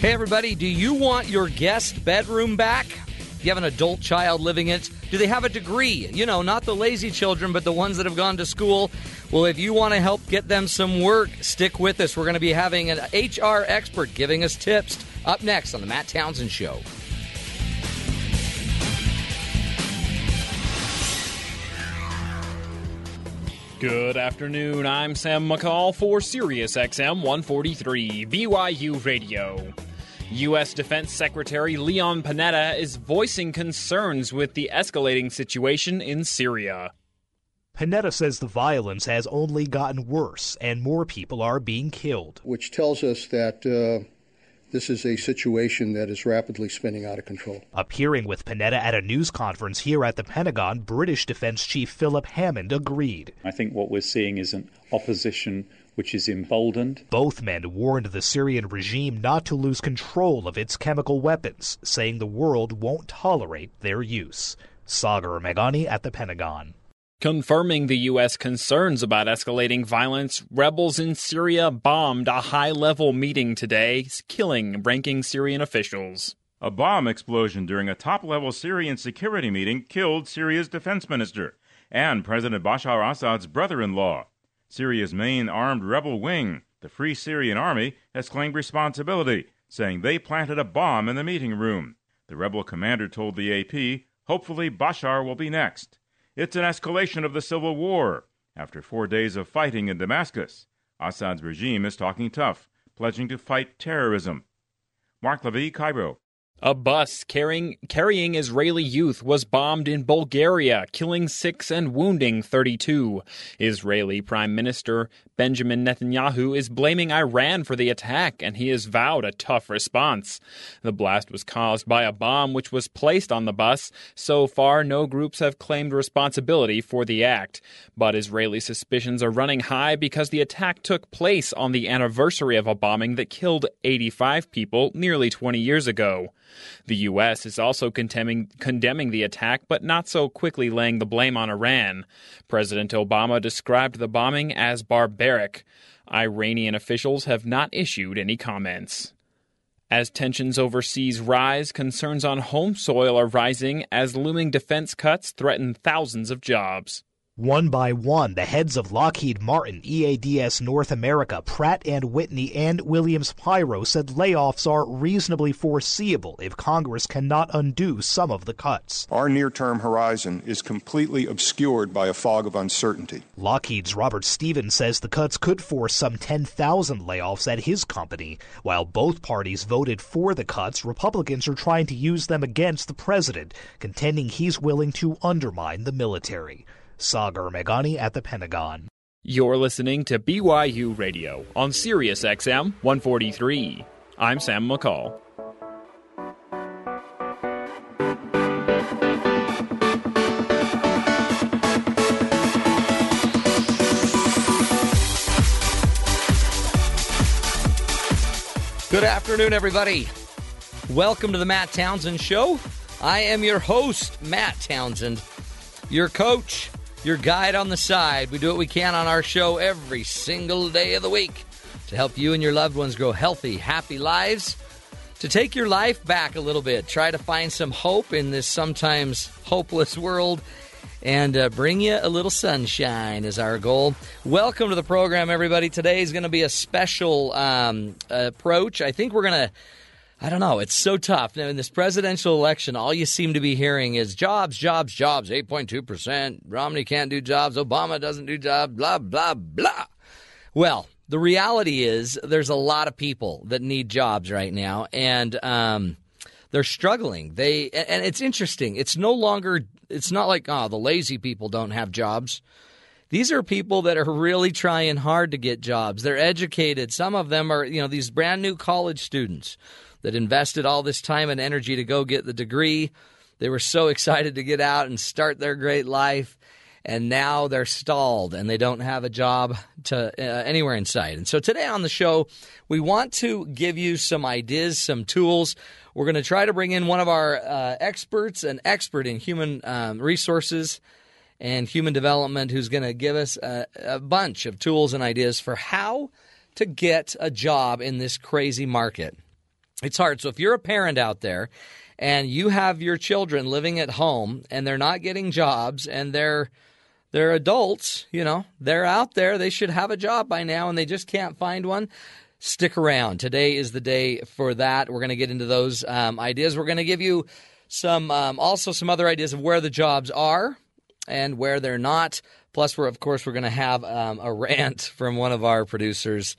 Hey, everybody, do you want your guest bedroom back? Do you have an adult child living in it? Do they have a degree? You know, not the lazy children, but the ones that have gone to school. Well, if you want to help get them some work, stick with us. We're going to be having an HR expert giving us tips up next on The Matt Townsend Show. Good afternoon. I'm Sam McCall for Sirius XM 143 BYU Radio. U.S. Defense Secretary Leon Panetta is voicing concerns with the escalating situation in Syria. Panetta says the violence has only gotten worse and more people are being killed. Which tells us that uh, this is a situation that is rapidly spinning out of control. Appearing with Panetta at a news conference here at the Pentagon, British Defense Chief Philip Hammond agreed. I think what we're seeing is an opposition which is emboldened. Both men warned the Syrian regime not to lose control of its chemical weapons, saying the world won't tolerate their use. Sagar Meghani at the Pentagon. Confirming the U.S. concerns about escalating violence, rebels in Syria bombed a high level meeting today, killing ranking Syrian officials. A bomb explosion during a top level Syrian security meeting killed Syria's defense minister and President Bashar Assad's brother in law. Syria's main armed rebel wing, the Free Syrian Army, has claimed responsibility, saying they planted a bomb in the meeting room. The rebel commander told the AP, hopefully Bashar will be next. It's an escalation of the civil war. After four days of fighting in Damascus, Assad's regime is talking tough, pledging to fight terrorism. Mark Levy, Cairo. A bus carrying, carrying Israeli youth was bombed in Bulgaria, killing six and wounding 32. Israeli Prime Minister Benjamin Netanyahu is blaming Iran for the attack, and he has vowed a tough response. The blast was caused by a bomb which was placed on the bus. So far, no groups have claimed responsibility for the act. But Israeli suspicions are running high because the attack took place on the anniversary of a bombing that killed 85 people nearly 20 years ago. The U.S. is also condemning, condemning the attack, but not so quickly laying the blame on Iran. President Obama described the bombing as barbaric. Iranian officials have not issued any comments. As tensions overseas rise, concerns on home soil are rising as looming defense cuts threaten thousands of jobs. One by one, the heads of Lockheed Martin, EADS North America, Pratt and Whitney, and Williams Pyro said layoffs are reasonably foreseeable if Congress cannot undo some of the cuts. Our near-term horizon is completely obscured by a fog of uncertainty. Lockheed's Robert Stevens says the cuts could force some 10,000 layoffs at his company. While both parties voted for the cuts, Republicans are trying to use them against the president, contending he's willing to undermine the military. Sagar Meghani at the Pentagon. You're listening to BYU Radio on Sirius XM 143. I'm Sam McCall. Good afternoon, everybody. Welcome to the Matt Townsend Show. I am your host, Matt Townsend, your coach, your guide on the side. We do what we can on our show every single day of the week to help you and your loved ones grow healthy, happy lives, to take your life back a little bit, try to find some hope in this sometimes hopeless world, and uh, bring you a little sunshine is our goal. Welcome to the program, everybody. Today is going to be a special um, approach. I think we're going to. I don't know. It's so tough. Now, in this presidential election, all you seem to be hearing is jobs, jobs, jobs, 8.2%. Romney can't do jobs. Obama doesn't do jobs, blah, blah, blah. Well, the reality is there's a lot of people that need jobs right now, and um, they're struggling. They And it's interesting. It's no longer, it's not like, oh, the lazy people don't have jobs. These are people that are really trying hard to get jobs. They're educated. Some of them are, you know, these brand new college students that invested all this time and energy to go get the degree. They were so excited to get out and start their great life. And now they're stalled and they don't have a job to uh, anywhere in sight. And so today on the show, we want to give you some ideas, some tools. We're going to try to bring in one of our uh, experts, an expert in human um, resources and human development, who's going to give us a, a bunch of tools and ideas for how to get a job in this crazy market. It's hard. So if you're a parent out there and you have your children living at home and they're not getting jobs and they're they're adults, you know, they're out there, they should have a job by now and they just can't find one. Stick around. Today is the day for that. We're going to get into those um, ideas. We're going to give you some um, also some other ideas of where the jobs are and where they're not. Plus, we're of course we're going to have um, a rant from one of our producers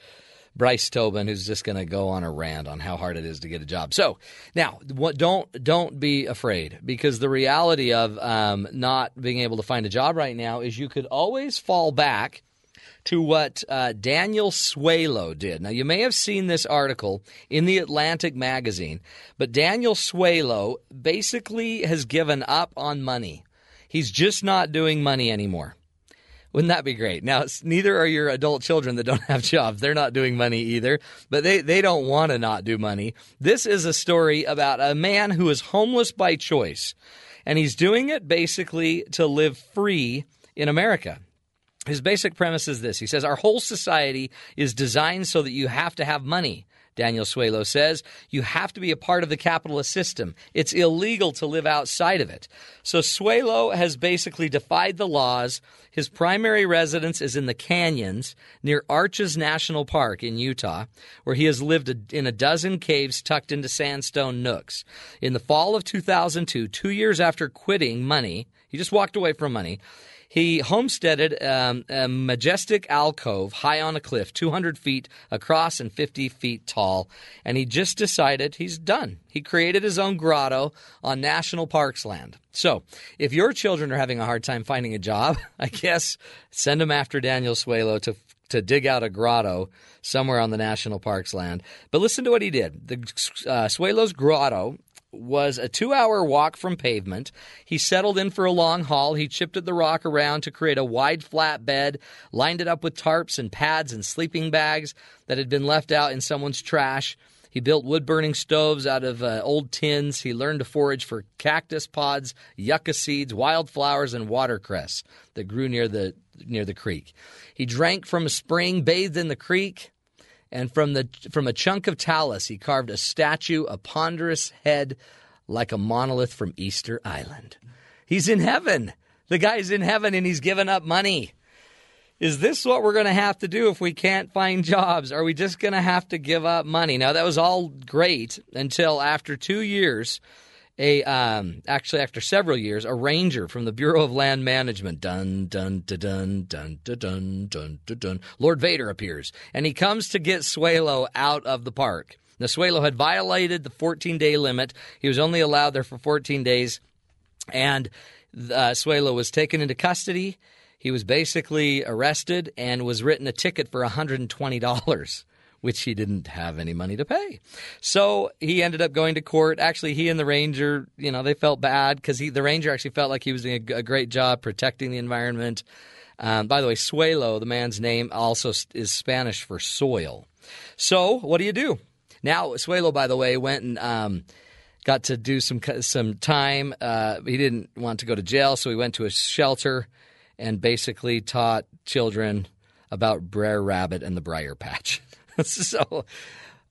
Bryce Tobin, who's just going to go on a rant on how hard it is to get a job. So now, what, don't don't be afraid because the reality of um, not being able to find a job right now is you could always fall back to what uh, Daniel Suelo did. Now, you may have seen this article in the Atlantic magazine, but Daniel Suelo basically has given up on money. He's just not doing money anymore. Wouldn't that be great? Now, neither are your adult children that don't have jobs. They're not doing money either, but they, they don't want to not do money. This is a story about a man who is homeless by choice, and he's doing it basically to live free in America. His basic premise is this He says, Our whole society is designed so that you have to have money. Daniel Suelo says, you have to be a part of the capitalist system. It's illegal to live outside of it. So Suelo has basically defied the laws. His primary residence is in the canyons near Arches National Park in Utah, where he has lived in a dozen caves tucked into sandstone nooks. In the fall of 2002, two years after quitting money, he just walked away from money. He homesteaded um, a majestic alcove high on a cliff, 200 feet across and 50 feet tall, and he just decided he's done. He created his own grotto on national parks land. So, if your children are having a hard time finding a job, I guess send them after Daniel Suelo to to dig out a grotto somewhere on the national parks land. But listen to what he did. The uh, Suelo's grotto was a two hour walk from pavement. He settled in for a long haul. He chipped at the rock around to create a wide flat bed, lined it up with tarps and pads and sleeping bags that had been left out in someone's trash. He built wood burning stoves out of uh, old tins. He learned to forage for cactus pods, yucca seeds, wildflowers, and watercress that grew near the near the creek. He drank from a spring, bathed in the creek, and from the from a chunk of talus he carved a statue, a ponderous head like a monolith from Easter Island. He's in heaven. The guy's in heaven and he's given up money. Is this what we're going to have to do if we can't find jobs? Are we just going to have to give up money? Now, that was all great until after two years, a um, actually after several years, a ranger from the Bureau of Land Management, dun dun dun dun dun dun dun dun dun, Lord Vader appears, and he comes to get Suelo out of the park. Now, Suelo had violated the 14 day limit. He was only allowed there for 14 days, and uh, Suelo was taken into custody. He was basically arrested and was written a ticket for $120 which he didn't have any money to pay. So he ended up going to court. Actually, he and the ranger, you know, they felt bad because the ranger actually felt like he was doing a, a great job protecting the environment. Um, by the way, Suelo, the man's name, also is Spanish for soil. So what do you do? Now, Suelo, by the way, went and um, got to do some some time. Uh, he didn't want to go to jail, so he went to a shelter and basically taught children about Brer Rabbit and the Briar Patch. so,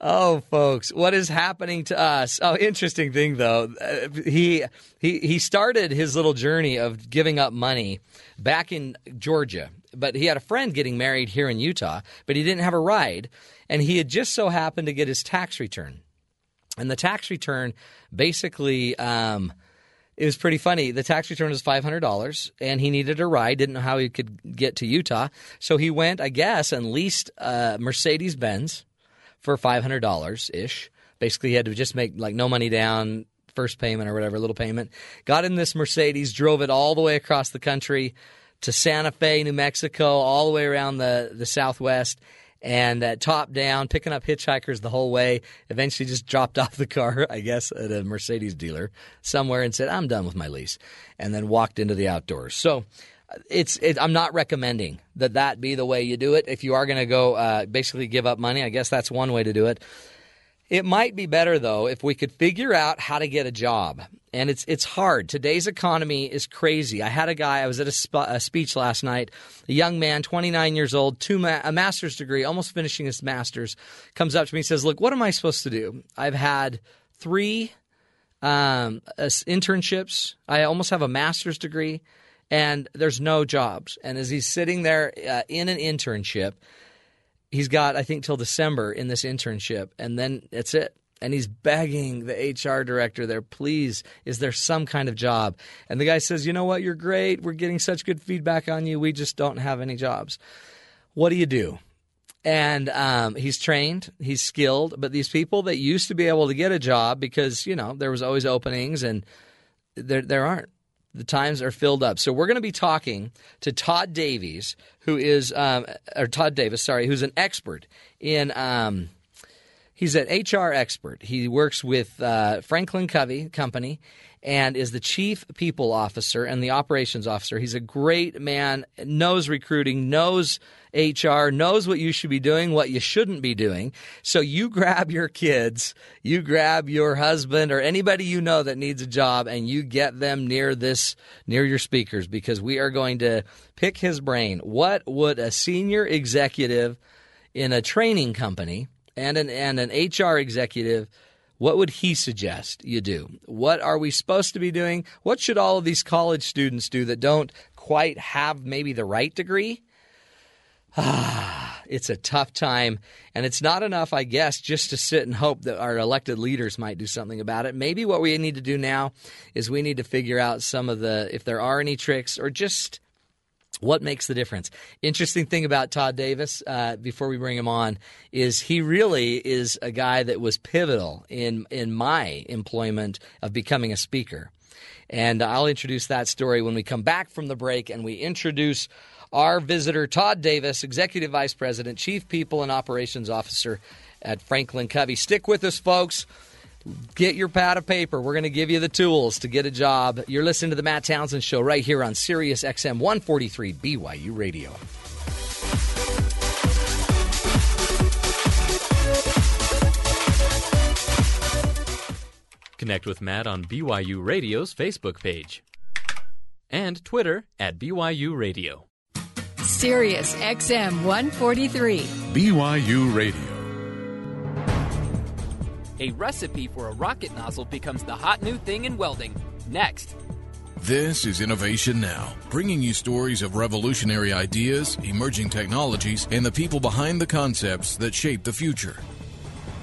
oh, folks, what is happening to us? Oh, interesting thing though. Uh, he he he started his little journey of giving up money back in Georgia, but he had a friend getting married here in Utah, but he didn't have a ride, and he had just so happened to get his tax return, and the tax return basically. Um, it was pretty funny. The tax return was five hundred dollars, and he needed a ride. Didn't know how he could get to Utah, so he went, I guess, and leased uh, a Mercedes Benz for five hundred dollars ish. Basically, he had to just make like no money down, first payment or whatever, little payment. Got in this Mercedes, drove it all the way across the country to Santa Fe, New Mexico, all the way around the the Southwest, and uh, top down, picking up hitchhikers the whole way. Eventually, just dropped off the car, I guess, at a Mercedes dealer somewhere and said, "I'm done with my lease," and then walked into the outdoors. So. It's. It, I'm not recommending that that be the way you do it. If you are going to go, uh, basically give up money, I guess that's one way to do it. It might be better though if we could figure out how to get a job. And it's it's hard. Today's economy is crazy. I had a guy. I was at a, sp- a speech last night. A young man, 29 years old, two ma- a master's degree, almost finishing his master's, comes up to me and says, "Look, what am I supposed to do? I've had three um, internships. I almost have a master's degree, and there's no jobs. And as he's sitting there uh, in an internship, he's got I think till December in this internship, and then that's it. And he's begging the HR director there, please, is there some kind of job? And the guy says, you know what, you're great. We're getting such good feedback on you. We just don't have any jobs. What do you do? And um, he's trained, he's skilled, but these people that used to be able to get a job because you know there was always openings, and there there aren't the times are filled up. So we're going to be talking to Todd Davies, who is, um, or Todd Davis, sorry, who's an expert in. Um, he's an HR expert. He works with uh, Franklin Covey Company and is the chief people officer and the operations officer. He's a great man, knows recruiting, knows HR, knows what you should be doing, what you shouldn't be doing. So you grab your kids, you grab your husband or anybody you know that needs a job and you get them near this near your speakers because we are going to pick his brain. What would a senior executive in a training company and an and an HR executive what would he suggest you do? What are we supposed to be doing? What should all of these college students do that don't quite have maybe the right degree? Ah, it's a tough time. And it's not enough, I guess, just to sit and hope that our elected leaders might do something about it. Maybe what we need to do now is we need to figure out some of the, if there are any tricks or just what makes the difference? Interesting thing about Todd Davis, uh, before we bring him on, is he really is a guy that was pivotal in in my employment of becoming a speaker. And I'll introduce that story when we come back from the break and we introduce our visitor, Todd Davis, Executive Vice President, Chief People and Operations Officer at Franklin Covey. Stick with us, folks. Get your pad of paper. We're going to give you the tools to get a job. You're listening to the Matt Townsend Show right here on Sirius XM 143 BYU Radio. Connect with Matt on BYU Radio's Facebook page and Twitter at BYU Radio. Sirius XM 143. BYU Radio. A recipe for a rocket nozzle becomes the hot new thing in welding. Next. This is Innovation Now, bringing you stories of revolutionary ideas, emerging technologies, and the people behind the concepts that shape the future.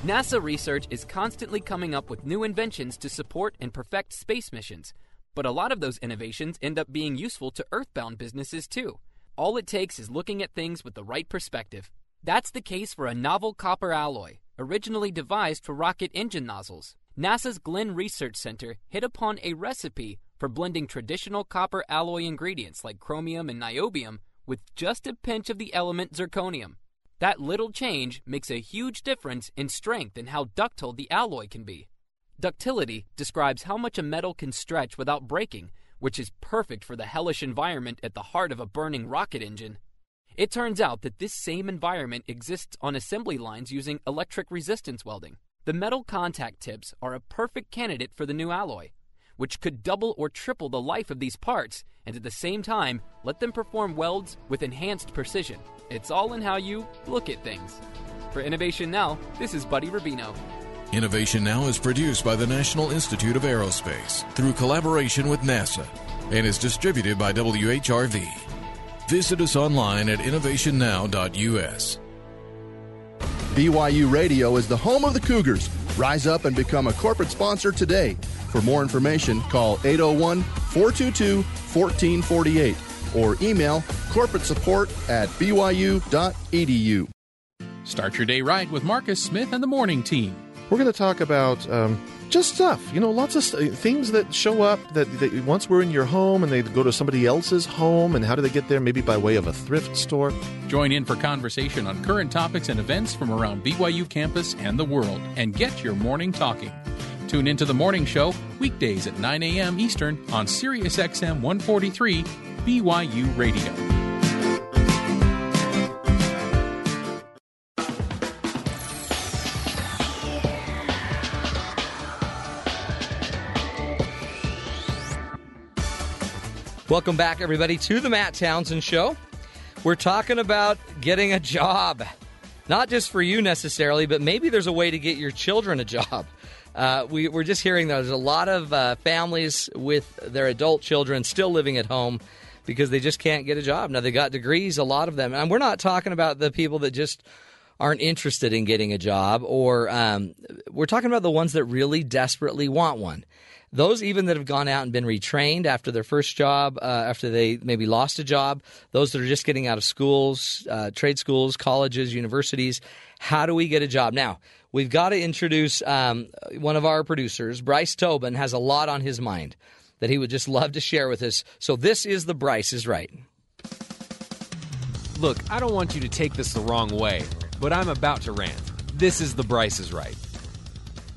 NASA research is constantly coming up with new inventions to support and perfect space missions, but a lot of those innovations end up being useful to earthbound businesses too. All it takes is looking at things with the right perspective. That's the case for a novel copper alloy, originally devised for rocket engine nozzles. NASA's Glenn Research Center hit upon a recipe for blending traditional copper alloy ingredients like chromium and niobium with just a pinch of the element zirconium. That little change makes a huge difference in strength and how ductile the alloy can be. Ductility describes how much a metal can stretch without breaking, which is perfect for the hellish environment at the heart of a burning rocket engine. It turns out that this same environment exists on assembly lines using electric resistance welding. The metal contact tips are a perfect candidate for the new alloy, which could double or triple the life of these parts and at the same time let them perform welds with enhanced precision. It's all in how you look at things. For Innovation Now, this is Buddy Rubino. Innovation Now is produced by the National Institute of Aerospace through collaboration with NASA and is distributed by WHRV. Visit us online at innovationnow.us. BYU Radio is the home of the Cougars. Rise up and become a corporate sponsor today. For more information, call 801 422 1448 or email corporate support at byu.edu. Start your day right with Marcus Smith and the morning team. We're going to talk about um, just stuff, you know, lots of st- things that show up that, that once we're in your home and they go to somebody else's home, and how do they get there? Maybe by way of a thrift store. Join in for conversation on current topics and events from around BYU campus and the world, and get your morning talking. Tune into the morning show weekdays at 9 a.m. Eastern on SiriusXM 143 BYU Radio. Welcome back, everybody, to the Matt Townsend Show. We're talking about getting a job. Not just for you necessarily, but maybe there's a way to get your children a job. Uh, we, we're just hearing that there's a lot of uh, families with their adult children still living at home because they just can't get a job. Now, they got degrees, a lot of them. And we're not talking about the people that just aren't interested in getting a job, or um, we're talking about the ones that really desperately want one. Those even that have gone out and been retrained after their first job, uh, after they maybe lost a job, those that are just getting out of schools, uh, trade schools, colleges, universities. How do we get a job? Now, we've got to introduce um, one of our producers. Bryce Tobin has a lot on his mind that he would just love to share with us. So, this is the Bryce is Right. Look, I don't want you to take this the wrong way, but I'm about to rant. This is the Bryce is Right.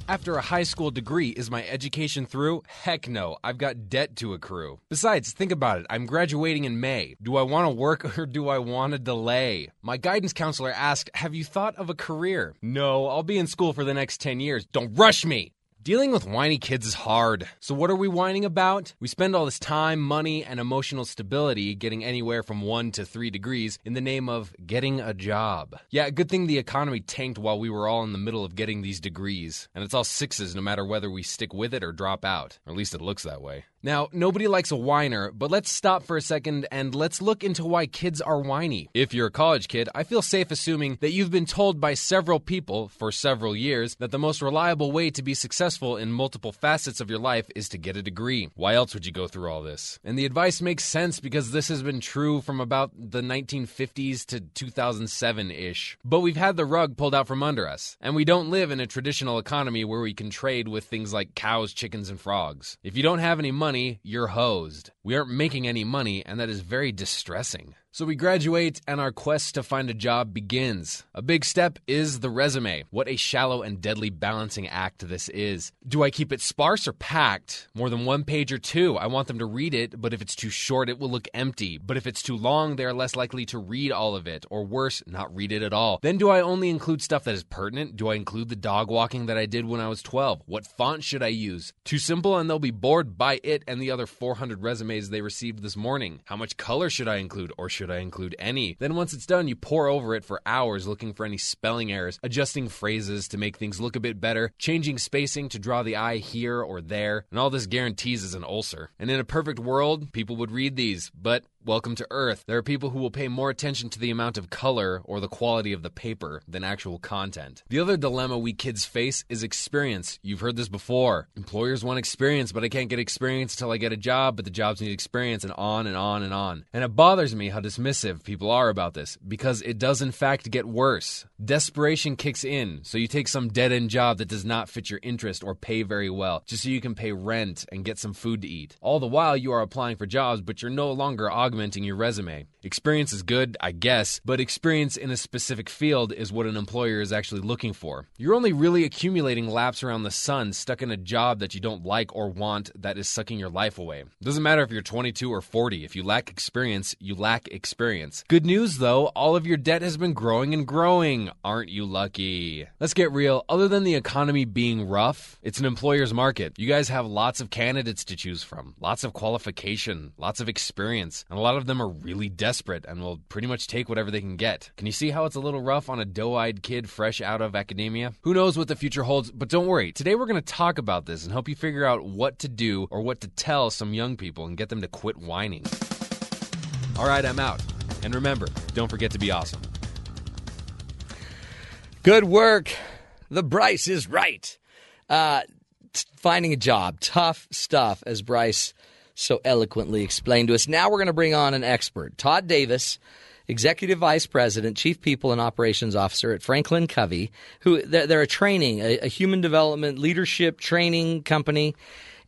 After a high school degree, is my education through? Heck no, I've got debt to accrue. Besides, think about it. I'm graduating in May. Do I want to work or do I want to delay? My guidance counselor asked, Have you thought of a career? No, I'll be in school for the next 10 years. Don't rush me! Dealing with whiny kids is hard. So, what are we whining about? We spend all this time, money, and emotional stability getting anywhere from one to three degrees in the name of getting a job. Yeah, good thing the economy tanked while we were all in the middle of getting these degrees. And it's all sixes no matter whether we stick with it or drop out. Or at least it looks that way. Now, nobody likes a whiner, but let's stop for a second and let's look into why kids are whiny. If you're a college kid, I feel safe assuming that you've been told by several people for several years that the most reliable way to be successful in multiple facets of your life is to get a degree. Why else would you go through all this? And the advice makes sense because this has been true from about the 1950s to 2007 ish. But we've had the rug pulled out from under us, and we don't live in a traditional economy where we can trade with things like cows, chickens, and frogs. If you don't have any money, money, you're hosed. We aren't making any money, and that is very distressing. So we graduate and our quest to find a job begins. A big step is the resume. What a shallow and deadly balancing act this is. Do I keep it sparse or packed? More than one page or two. I want them to read it, but if it's too short, it will look empty. But if it's too long, they are less likely to read all of it, or worse, not read it at all. Then do I only include stuff that is pertinent? Do I include the dog walking that I did when I was 12? What font should I use? Too simple and they'll be bored by it and the other 400 resumes they received this morning. How much color should I include, or should I include any? Then once it's done, you pore over it for hours looking for any spelling errors, adjusting phrases to make things look a bit better, changing spacing to draw the eye here or there, and all this guarantees is an ulcer. And in a perfect world, people would read these, but Welcome to Earth. There are people who will pay more attention to the amount of color or the quality of the paper than actual content. The other dilemma we kids face is experience. You've heard this before. Employers want experience, but I can't get experience until I get a job, but the jobs need experience, and on and on and on. And it bothers me how dismissive people are about this because it does, in fact, get worse. Desperation kicks in, so you take some dead end job that does not fit your interest or pay very well, just so you can pay rent and get some food to eat. All the while, you are applying for jobs, but you're no longer augmenting your resume. Experience is good, I guess, but experience in a specific field is what an employer is actually looking for. You're only really accumulating laps around the sun stuck in a job that you don't like or want that is sucking your life away. Doesn't matter if you're 22 or 40, if you lack experience, you lack experience. Good news though, all of your debt has been growing and growing. Aren't you lucky? Let's get real. Other than the economy being rough, it's an employer's market. You guys have lots of candidates to choose from, lots of qualification, lots of experience, and a lot of them are really desperate and will pretty much take whatever they can get. Can you see how it's a little rough on a doe eyed kid fresh out of academia? Who knows what the future holds, but don't worry. Today we're going to talk about this and help you figure out what to do or what to tell some young people and get them to quit whining. All right, I'm out. And remember, don't forget to be awesome. Good work. The Bryce is right. Uh, finding a job, tough stuff, as Bryce so eloquently explained to us. Now we're going to bring on an expert, Todd Davis. Executive Vice President, Chief People and Operations Officer at Franklin Covey, who they're, a training, a, a human development leadership training company.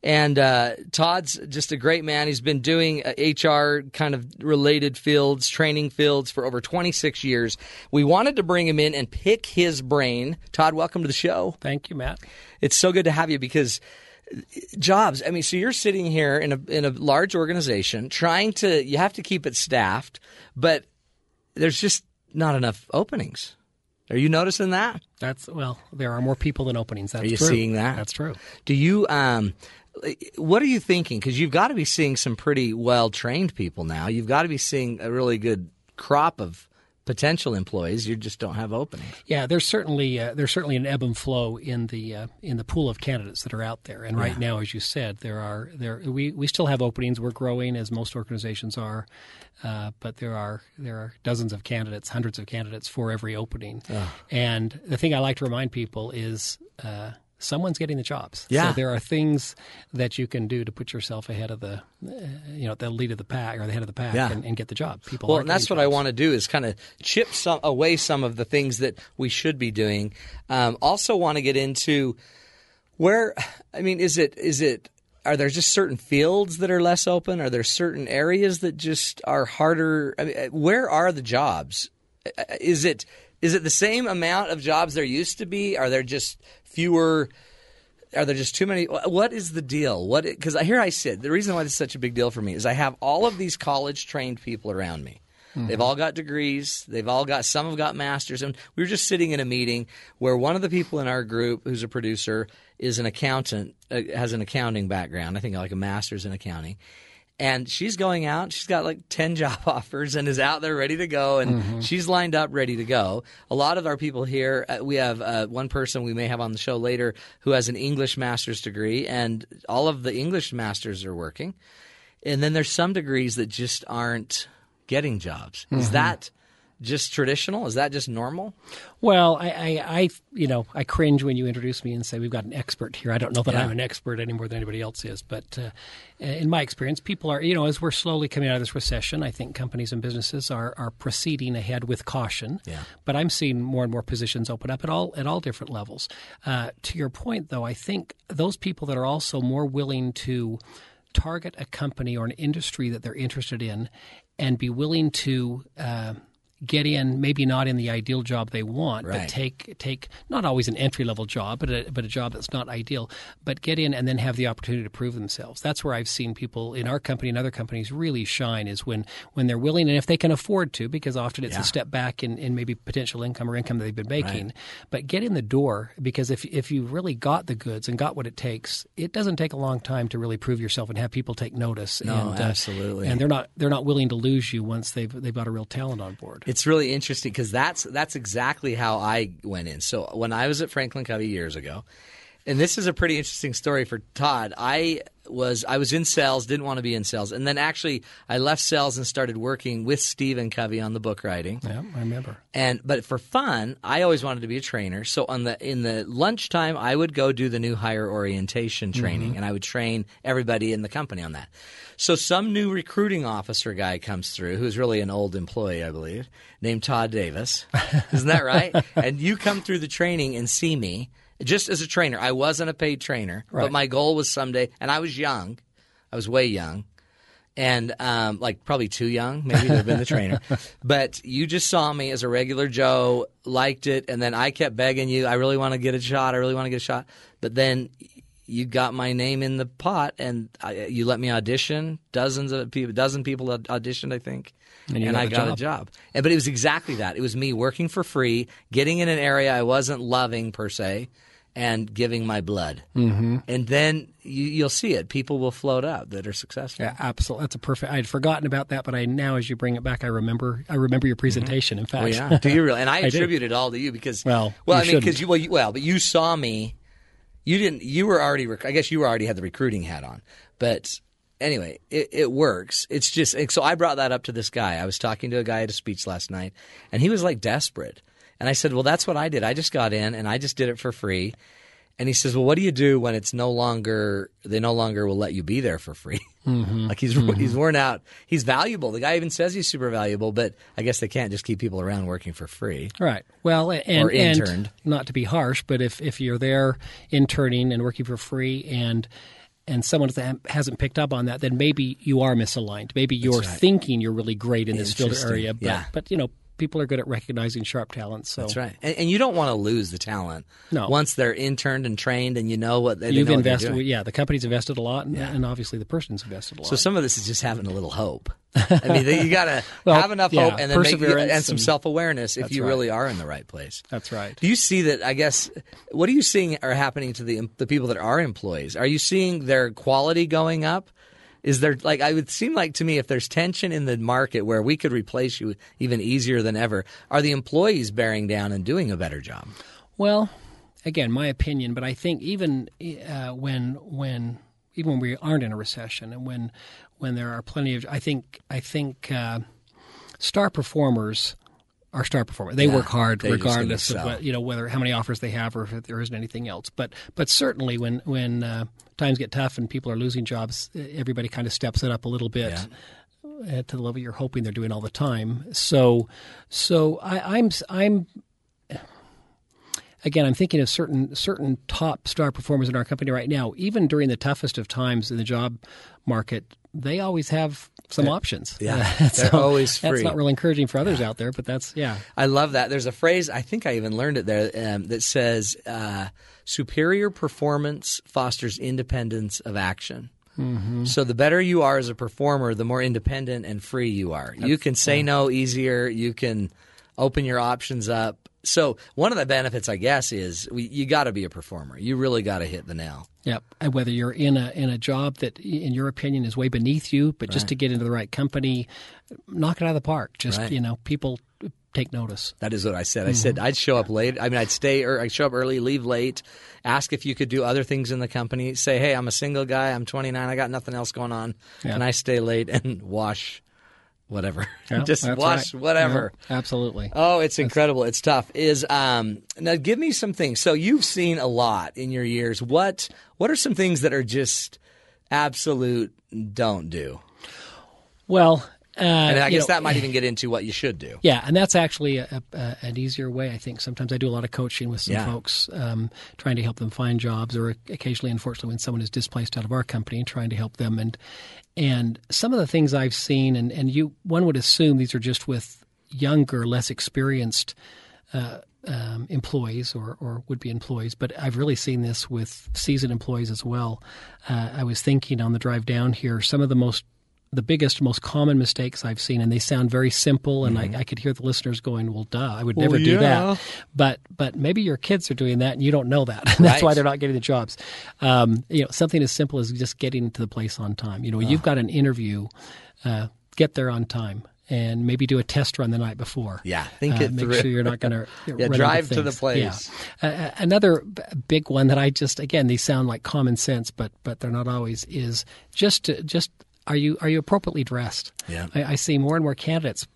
And uh, Todd's just a great man. He's been doing HR uh, kind of related fields, training fields for over 26 years. We wanted to bring him in and pick his brain. Todd, welcome to the show. Thank you, Matt. It's so good to have you because jobs. I mean, so you're sitting here in a in a large organization trying to you have to keep it staffed, but there's just not enough openings. Are you noticing that? That's well, there are more people than openings. That's are you true. seeing that? That's true. Do you? Um, what are you thinking? Because you've got to be seeing some pretty well trained people now. You've got to be seeing a really good crop of potential employees. You just don't have openings. Yeah, there's certainly uh, there's certainly an ebb and flow in the uh, in the pool of candidates that are out there. And right Yeah. now, as you said, there are there we, we still have openings. We're growing as most organizations are, uh, but there are there are dozens of candidates, hundreds of candidates for every opening. And the thing I like to remind people is. Someone's getting the jobs. Yeah. So there are things that you can do to put yourself ahead of the, uh, you know, the lead of the pack or the head of the pack Yeah. and, and get the job. People. Well, and that's getting what I want to do is kind of chip some away some of the things that we should be doing. Um, also, want to get into where I mean, is it is it are there just certain fields that are less open? Are there certain areas that just are harder? I mean, uh, where are the jobs? Uh, Is it is it the same amount of jobs there used to be? Are there just fewer? Are there just too many? What is the deal? What? Because here I sit. The reason why this is such a big deal for me is I have all of these college trained people around me. They've all got degrees. They've all got some have got masters. And we were just sitting in a meeting where one of the people in our group, who's a producer, is an accountant, uh, has an accounting background. I think like a master's in accounting. And she's going out. She's got like 10 job offers and is out there ready to go. And Mhm. she's lined up ready to go. A lot of our people here, uh, we have uh, one person we may have on the show later who has an English master's degree, and all of the English masters are working. And then there's some degrees that just aren't getting jobs. Is Mhm. that just traditional? Is that just normal? Well, I, I, I, you know, I cringe when you introduce me and say we've got an expert here. I don't know that Yeah. I'm an expert any more than anybody else is, but uh, in my experience, people are, you know, as we're slowly coming out of this recession, I think companies and businesses are are proceeding ahead with caution. Yeah. But I'm seeing more and more positions open up at all at all different levels. Uh, to your point, though, I think those people that are also more willing to target a company or an industry that they're interested in and be willing to uh, get in maybe not in the ideal job they want Right. but take take not always an entry level job but a, but a job that's not ideal but get in and then have the opportunity to prove themselves that's where I've seen people in our company and other companies really shine is when when they're willing and if they can afford to because often it's Yeah. a step back in, in maybe potential income or income that they've been making Right. but get in the door because if if you really got the goods and got what it takes it doesn't take a long time to really prove yourself and have people take notice No, and uh, absolutely. and they're not they're not willing to lose you once they've they've got a real talent on board It's really interesting because that's that's exactly how I went in. So when I was at Franklin Covey years ago, and this is a pretty interesting story for Todd. I was I was in sales, didn't want to be in sales, and then actually I left sales and started working with Stephen Covey on the book writing. yeah I remember And but for fun, I always wanted to be a trainer. So on the in the lunchtime, I would go do the new hire orientation training, Mhm. and I would train everybody in the company on that. So some new recruiting officer guy comes through, who's really an old employee, I believe, named Todd Davis. Isn't that right? and you come through the training and see me just as a trainer. I wasn't a paid trainer, but my goal was someday, and I was young. I was way young and um, like probably too young, maybe to have been the trainer. But you just saw me as a regular Joe, liked it, and then I kept begging you. I really want to get a shot. I really want to get a shot. But then you got my name in the pot, and I, you let me audition. Dozens of people, dozen people auditioned, I think. And you got I the got a job. job. And, but it was exactly that. It was me working for free, getting in an area I wasn't loving per se, and giving my blood. Mm-hmm. And then you, you'll see it. People will float up that are successful. Yeah, absolutely. That's a perfect. I had forgotten about that, but I now, as you bring it back, I remember. I remember your presentation. In fact, Oh yeah, do you really? And I attribute it all to you because Well, well, you I mean, because you well, you, well, but you saw me. You didn't. You were already. rec- I guess you already had the recruiting hat on. But anyway, it, it works. It's just so I brought that up to this guy. I was talking to a guy at a speech last night, and he was like desperate. And I said, "Well, that's what I did. I just got in and I just did it for free." And he says, "Well, what do you do when it's no longer they no longer will let you be there for free?" Mhm. like he's Mhm. he's worn out. He's valuable. The guy even says he's super valuable, but I guess they can't just keep people around working for free. Right. Well, and, Or interned. and not to be harsh, but if, if you're there interning and working for free and and someone hasn't picked up on that, then maybe you are misaligned. Maybe you're right. thinking you're really great in this field area, but Yeah. but you know people are good at recognizing sharp talent. So That's right. And, and you don't want to lose the talent. No. Once they're interned and trained, and you know what they, they You've they're invested, doing. yeah. The company's invested a lot, and, and obviously the person's invested a lot. So some of this is just having a little hope. I mean, you got to Well, have enough yeah, hope and then make, and some self awareness if you right. really are in the right place. That's right. Do you see that? I guess what are you seeing are happening to the the people that are employees? Are you seeing their quality going up? Is there like I would seem like to me if there's tension in the market where we could replace you even easier than ever, are the employees bearing down and doing a better job? Well, again, my opinion, but I think even uh, when when even when we aren't in a recession and when when there are plenty of, I think I think uh, star performers are star performers. They Yeah, work hard they're just gonna regardless of what, you know whether how many offers they have or if there isn't anything else. But but certainly when when uh, times get tough and people are losing jobs, everybody kind of steps it up a little bit. uh, To the level you're hoping they're doing all the time, so so I, I'm I'm again, I'm thinking of certain certain top star performers in our company right now. Even during the toughest of times in the job market, they always have some They're- options. yeah, Uh, they're so always That's not really encouraging for others out there, but that's yeah. I love that. There's a phrase, I think I even learned it there, um, that says uh, superior performance fosters independence of action. Mhm. So the better you are as a performer, the more independent and free you are. you can say no easier. You can open your options up. So one of the benefits, I guess, is we, you got to be a performer. You really got to hit the nail. Yep. And whether you're in a in a job that, in your opinion, is way beneath you, but just Right. to get into the right company, knock it out of the park. Just Right. you know, people take notice. That is what I said. I mm-hmm. said I'd show up late. I mean, I'd stay or I'd show up early, leave late. Ask if you could do other things in the company. Say, hey, I'm a single guy. I'm 29. I got nothing else going on. Yeah. Can I stay late and wash whatever? Yeah, Just that's wash right. whatever. Yeah, absolutely. Oh, it's incredible. It's tough. Is um now give me some things. So you've seen a lot in your years. What what are some things that are just absolute don't do? Well, uh, and I guess know- that might even get into what you should do. Yeah, and that's actually a, a, an easier way. I think sometimes I do a lot of coaching with some Yeah. folks, um, trying to help them find jobs, or occasionally, unfortunately, when someone is displaced out of our company, trying to help them. And and some of the things I've seen, and and you one would assume these are just with younger, less experienced. Uh, um, employees or, or would be employees, but I've really seen this with seasoned employees as well. Uh, I was thinking on the drive down here, some of the most the biggest, most common mistakes I've seen, and they sound very simple, and I, I could hear the listeners going, "Well, duh, I would Mm-hmm. Well, never do yeah. that." But but maybe your kids are doing that, and you don't know that. That's Right. why they're not getting the jobs. Um, you know, something as simple as just getting to the place on time. You know, you've got an interview, uh, get there on time. And maybe do a test run the night before. Yeah, think Uh, it make through. sure you're not going to Yeah, drive to the place. Yeah. Uh, another b- big one that I just again these sound like common sense, but but they're not always. Is just to, just are you are you appropriately dressed? Yeah. I, I see more and more candidates,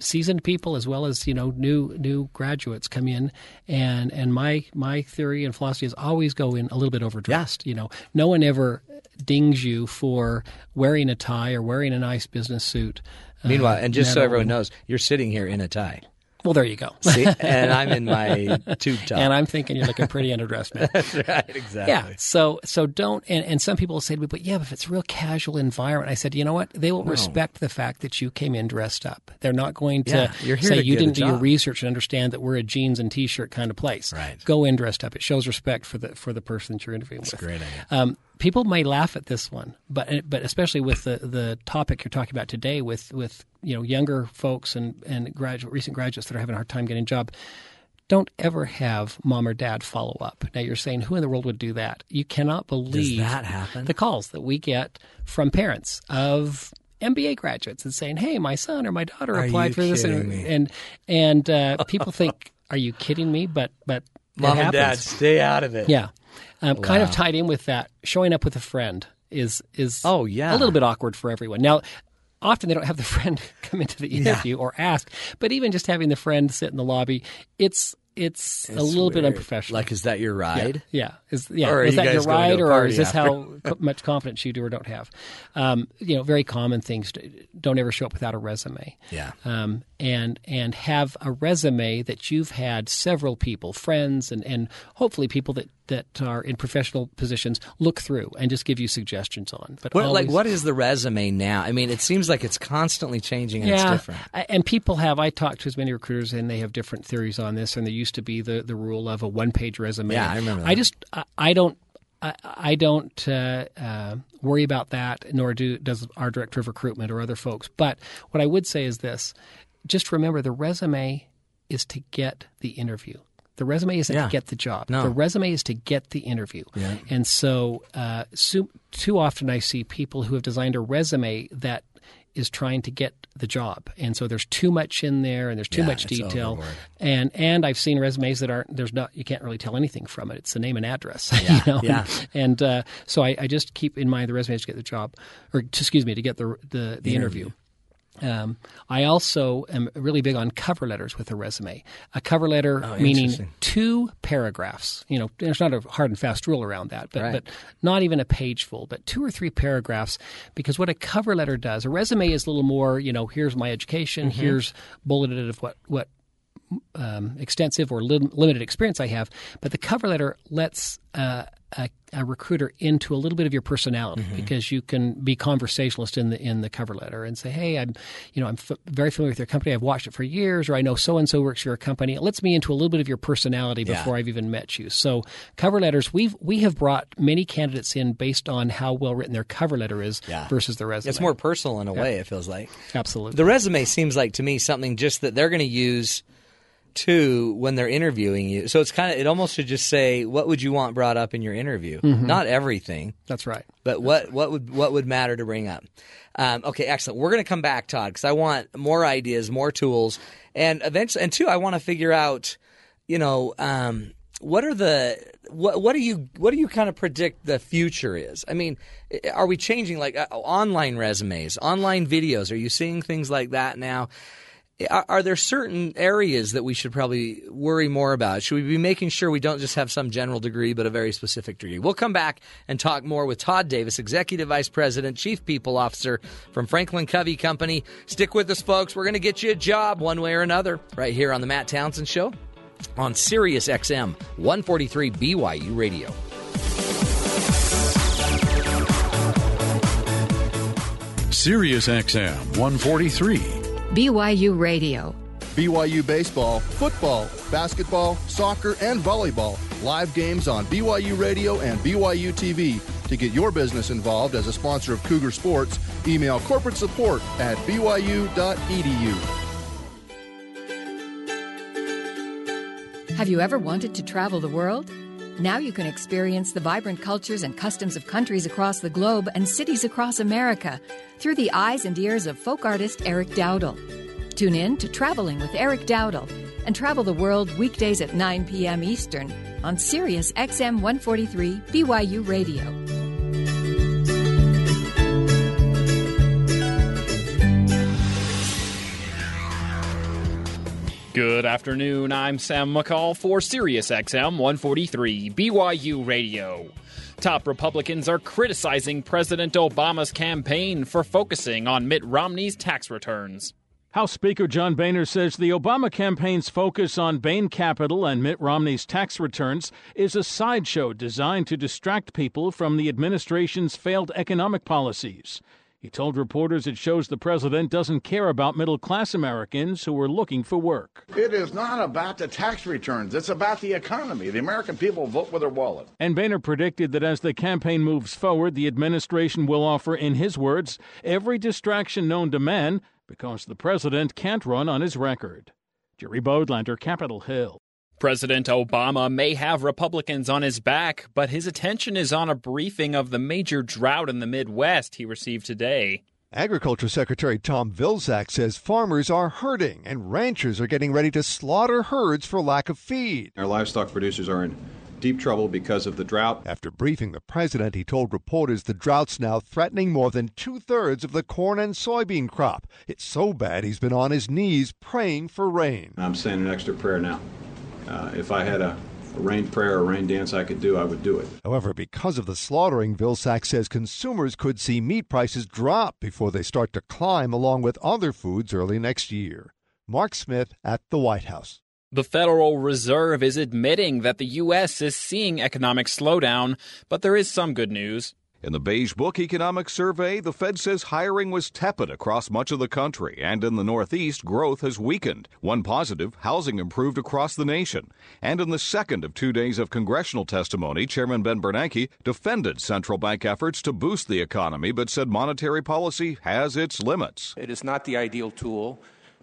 seasoned people as well as you know new new graduates come in, and and my my theory and philosophy is always go in a little bit overdressed. You know, no one ever dings you for wearing a tie or wearing a nice business suit. uh, Meanwhile, and just so everyone knows, you're sitting here in a tie. Well, there you go. See, and I'm in my tube top. And I'm thinking you're looking pretty underdressed, man. That's right, exactly. Yeah. So so don't and, and some people say to me, but yeah, but if it's a real casual environment, I said, you know what? They will No. respect the fact that you came in dressed up. They're not going to Yeah, say to you didn't do your research and understand that we're a jeans and t shirt kind of place. Right. Go in dressed up. It shows respect for the for the person that you're interviewing That's with. a great idea. Um, people may laugh at this one, but but especially with the, the topic you're talking about today, with with you know younger folks and and graduate recent graduates that are having a hard time getting a job. Don't ever have mom or dad follow up. Now you're saying, who in the world would do that? You cannot believe that happen? The calls that we get from parents of MBA graduates and saying, "Hey, my son or my daughter Are applied for this," and and and uh, people think, "Are you kidding me?" But but Mom and Dad, stay out of it. Yeah, um, kind of tied in with that. Showing up with a friend is is Oh, yeah. a little bit awkward for everyone. Now, often they don't have the friend come into the Yeah. interview or ask, but even just having the friend sit in the lobby, it's it's, a It's little bit unprofessional. Like, is that your ride? Yeah, is yeah. Or is that your ride, a or is this after? how much confidence you do or don't have? Um, you know, very common things. Don't ever show up without a resume. Yeah. Um, and and have a resume that you've had several people, friends, and and hopefully people that that are in professional positions look through and just give you suggestions on. But What, always, like, what is the resume now? I mean, it seems like it's constantly changing and it's different. And people have. I talked to as many recruiters, and they have different theories on this. And there used to be the the rule of a one page resume. Yeah, I remember I just I, I don't. I, I don't uh, uh, worry about that, nor do does our director of recruitment or other folks. But what I would say is this: just remember, the resume is to get the interview. The resume isn't Yeah. to get the job. No. The resume is to get the interview. Yeah. And so, uh, so, too often I see people who have designed a resume that is trying to get the job, and so there's too much in there, and there's too Yeah, much detail, and and I've seen resumes that aren't there's not you can't really tell anything from it. It's the name and address, Yeah, you know. yeah. And uh, so I, I just keep in mind the resume is to get the job, or excuse me, to get the the, the interview. Um, I also am really big on cover letters with a resume. A cover letter Oh, meaning two paragraphs. You know, there's not a hard and fast rule around that, but Right. but not even a page full, but two or three paragraphs. Because what a cover letter does, a resume is a little more. You know, here's my education. Mhm. Here's bulleted of what what um, extensive or lim- limited experience I have, but the cover letter lets uh, a, a recruiter into a little bit of your personality Mm-hmm. because you can be conversationalist in the in the cover letter and say, "Hey, I'm, you know, I'm f- very familiar with your company. I've watched it for years, or I know so and so works for your company." It lets me into a little bit of your personality Yeah. before I've even met you. So, cover letters, we've we have brought many candidates in based on how well written their cover letter is Yeah. versus the resume. It's more personal in a Yeah. way, it feels like. Absolutely. The resume seems like to me something just that they're going to use too when they're interviewing you. So it's kind of it almost should just say what would you want brought up in your interview? Mhm. Not everything. That's right. But what what would what would matter to bring up? Um, okay, excellent. We're going to come back, Todd, because I want more ideas, more tools, and eventually, and two, I want to figure out, you know, um, what are the what what do you what do you kind of predict the future is? I mean, are we changing like uh, online resumes, online videos? Are you seeing things like that now? Are, are there certain areas that we should probably worry more about? Should we be making sure we don't just have some general degree, but a very specific degree? We'll come back and talk more with Todd Davis, Executive Vice President, Chief People Officer from Franklin Covey Company. Stick with us, folks. We're going to get you a job one way or another right here on the Matt Townsend Show on Sirius XM 143 BYU Radio. Sirius XM 143. BYU Radio. BYU baseball, football, basketball, soccer, and volleyball. Live games on BYU Radio and BYU TV. To get your business involved as a sponsor of Cougar Sports, email corporate support at byu.edu. Have you ever wanted to travel the world? Now you can experience the vibrant cultures and customs of countries across the globe and cities across America through the eyes and ears of folk artist Eric Dowdle. Tune in to Traveling with Eric Dowdle and travel the world weekdays at 9 p.m. Eastern on Sirius XM 143 BYU Radio. Good afternoon. I'm Sam McCall for Sirius XM 143 BYU Radio. Top Republicans are criticizing President Obama's campaign for focusing on Mitt Romney's tax returns. House Speaker John Boehner says the Obama campaign's focus on Bain Capital and Mitt Romney's tax returns is a sideshow designed to distract people from the administration's failed economic policies. He told reporters it shows the president doesn't care about middle class Americans who are looking for work. It is not about the tax returns. It's about the economy. The American people vote with their wallet. And Boehner predicted that as the campaign moves forward, the administration will offer, in his words, every distraction known to man because the president can't run on his record. Jerry Bodlander, Capitol Hill. President Obama may have Republicans on his back, but his attention is on a briefing of the major drought in the Midwest he received today. Agriculture Secretary Tom Vilsack says farmers are hurting and ranchers are getting ready to slaughter herds for lack of feed. Our livestock producers are in deep trouble because of the drought. After briefing the president, he told reporters the drought's now threatening more than two thirds of the corn and soybean crop. It's so bad he's been on his knees praying for rain. I'm saying an extra prayer now. Uh, if I had a, a rain prayer or rain dance I could do, I would do it. However, because of the slaughtering, Vilsack says consumers could see meat prices drop before they start to climb along with other foods early next year. Mark Smith at the White House. The Federal Reserve is admitting that the U.S. is seeing economic slowdown, but there is some good news. In the Beige Book Economic Survey, the Fed says hiring was tepid across much of the country, and in the Northeast, growth has weakened. One positive, housing improved across the nation. And in the second of two days of congressional testimony, Chairman Ben Bernanke defended central bank efforts to boost the economy, but said monetary policy has its limits. It is not the ideal tool.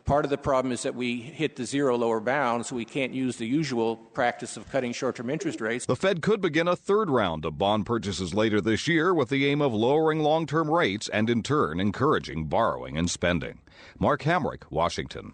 Part of the problem is that we hit the zero lower bound, so we can't use the usual practice of cutting short term interest rates. The Fed could begin a third round of bond purchases later this year with the aim of lowering long term rates and, in turn, encouraging borrowing and spending. Mark Hamrick, Washington.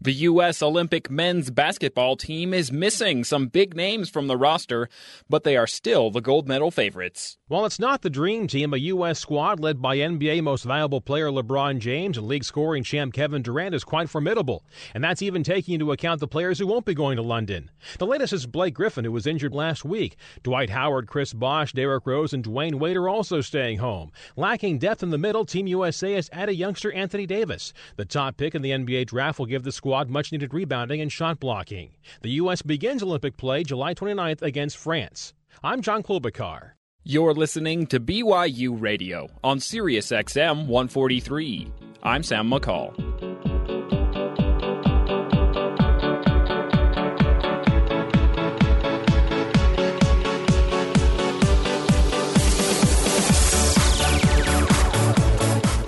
The U.S. Olympic men's basketball team is missing some big names from the roster, but they are still the gold medal favorites. While it's not the dream team, a U.S. squad led by NBA most valuable player LeBron James and league scoring champ Kevin Durant is quite formidable. And that's even taking into account the players who won't be going to London. The latest is Blake Griffin, who was injured last week. Dwight Howard, Chris Bosh, Derrick Rose, and Dwyane Wade are also staying home. Lacking depth in the middle, Team USA has added youngster Anthony Davis. The top pick in the NBA draft will give the squad squad much needed rebounding and shot blocking. The U.S. begins Olympic play July 29th against France. I'm John Klobuchar. You're listening to BYU Radio on Sirius XM 143. I'm Sam McCall.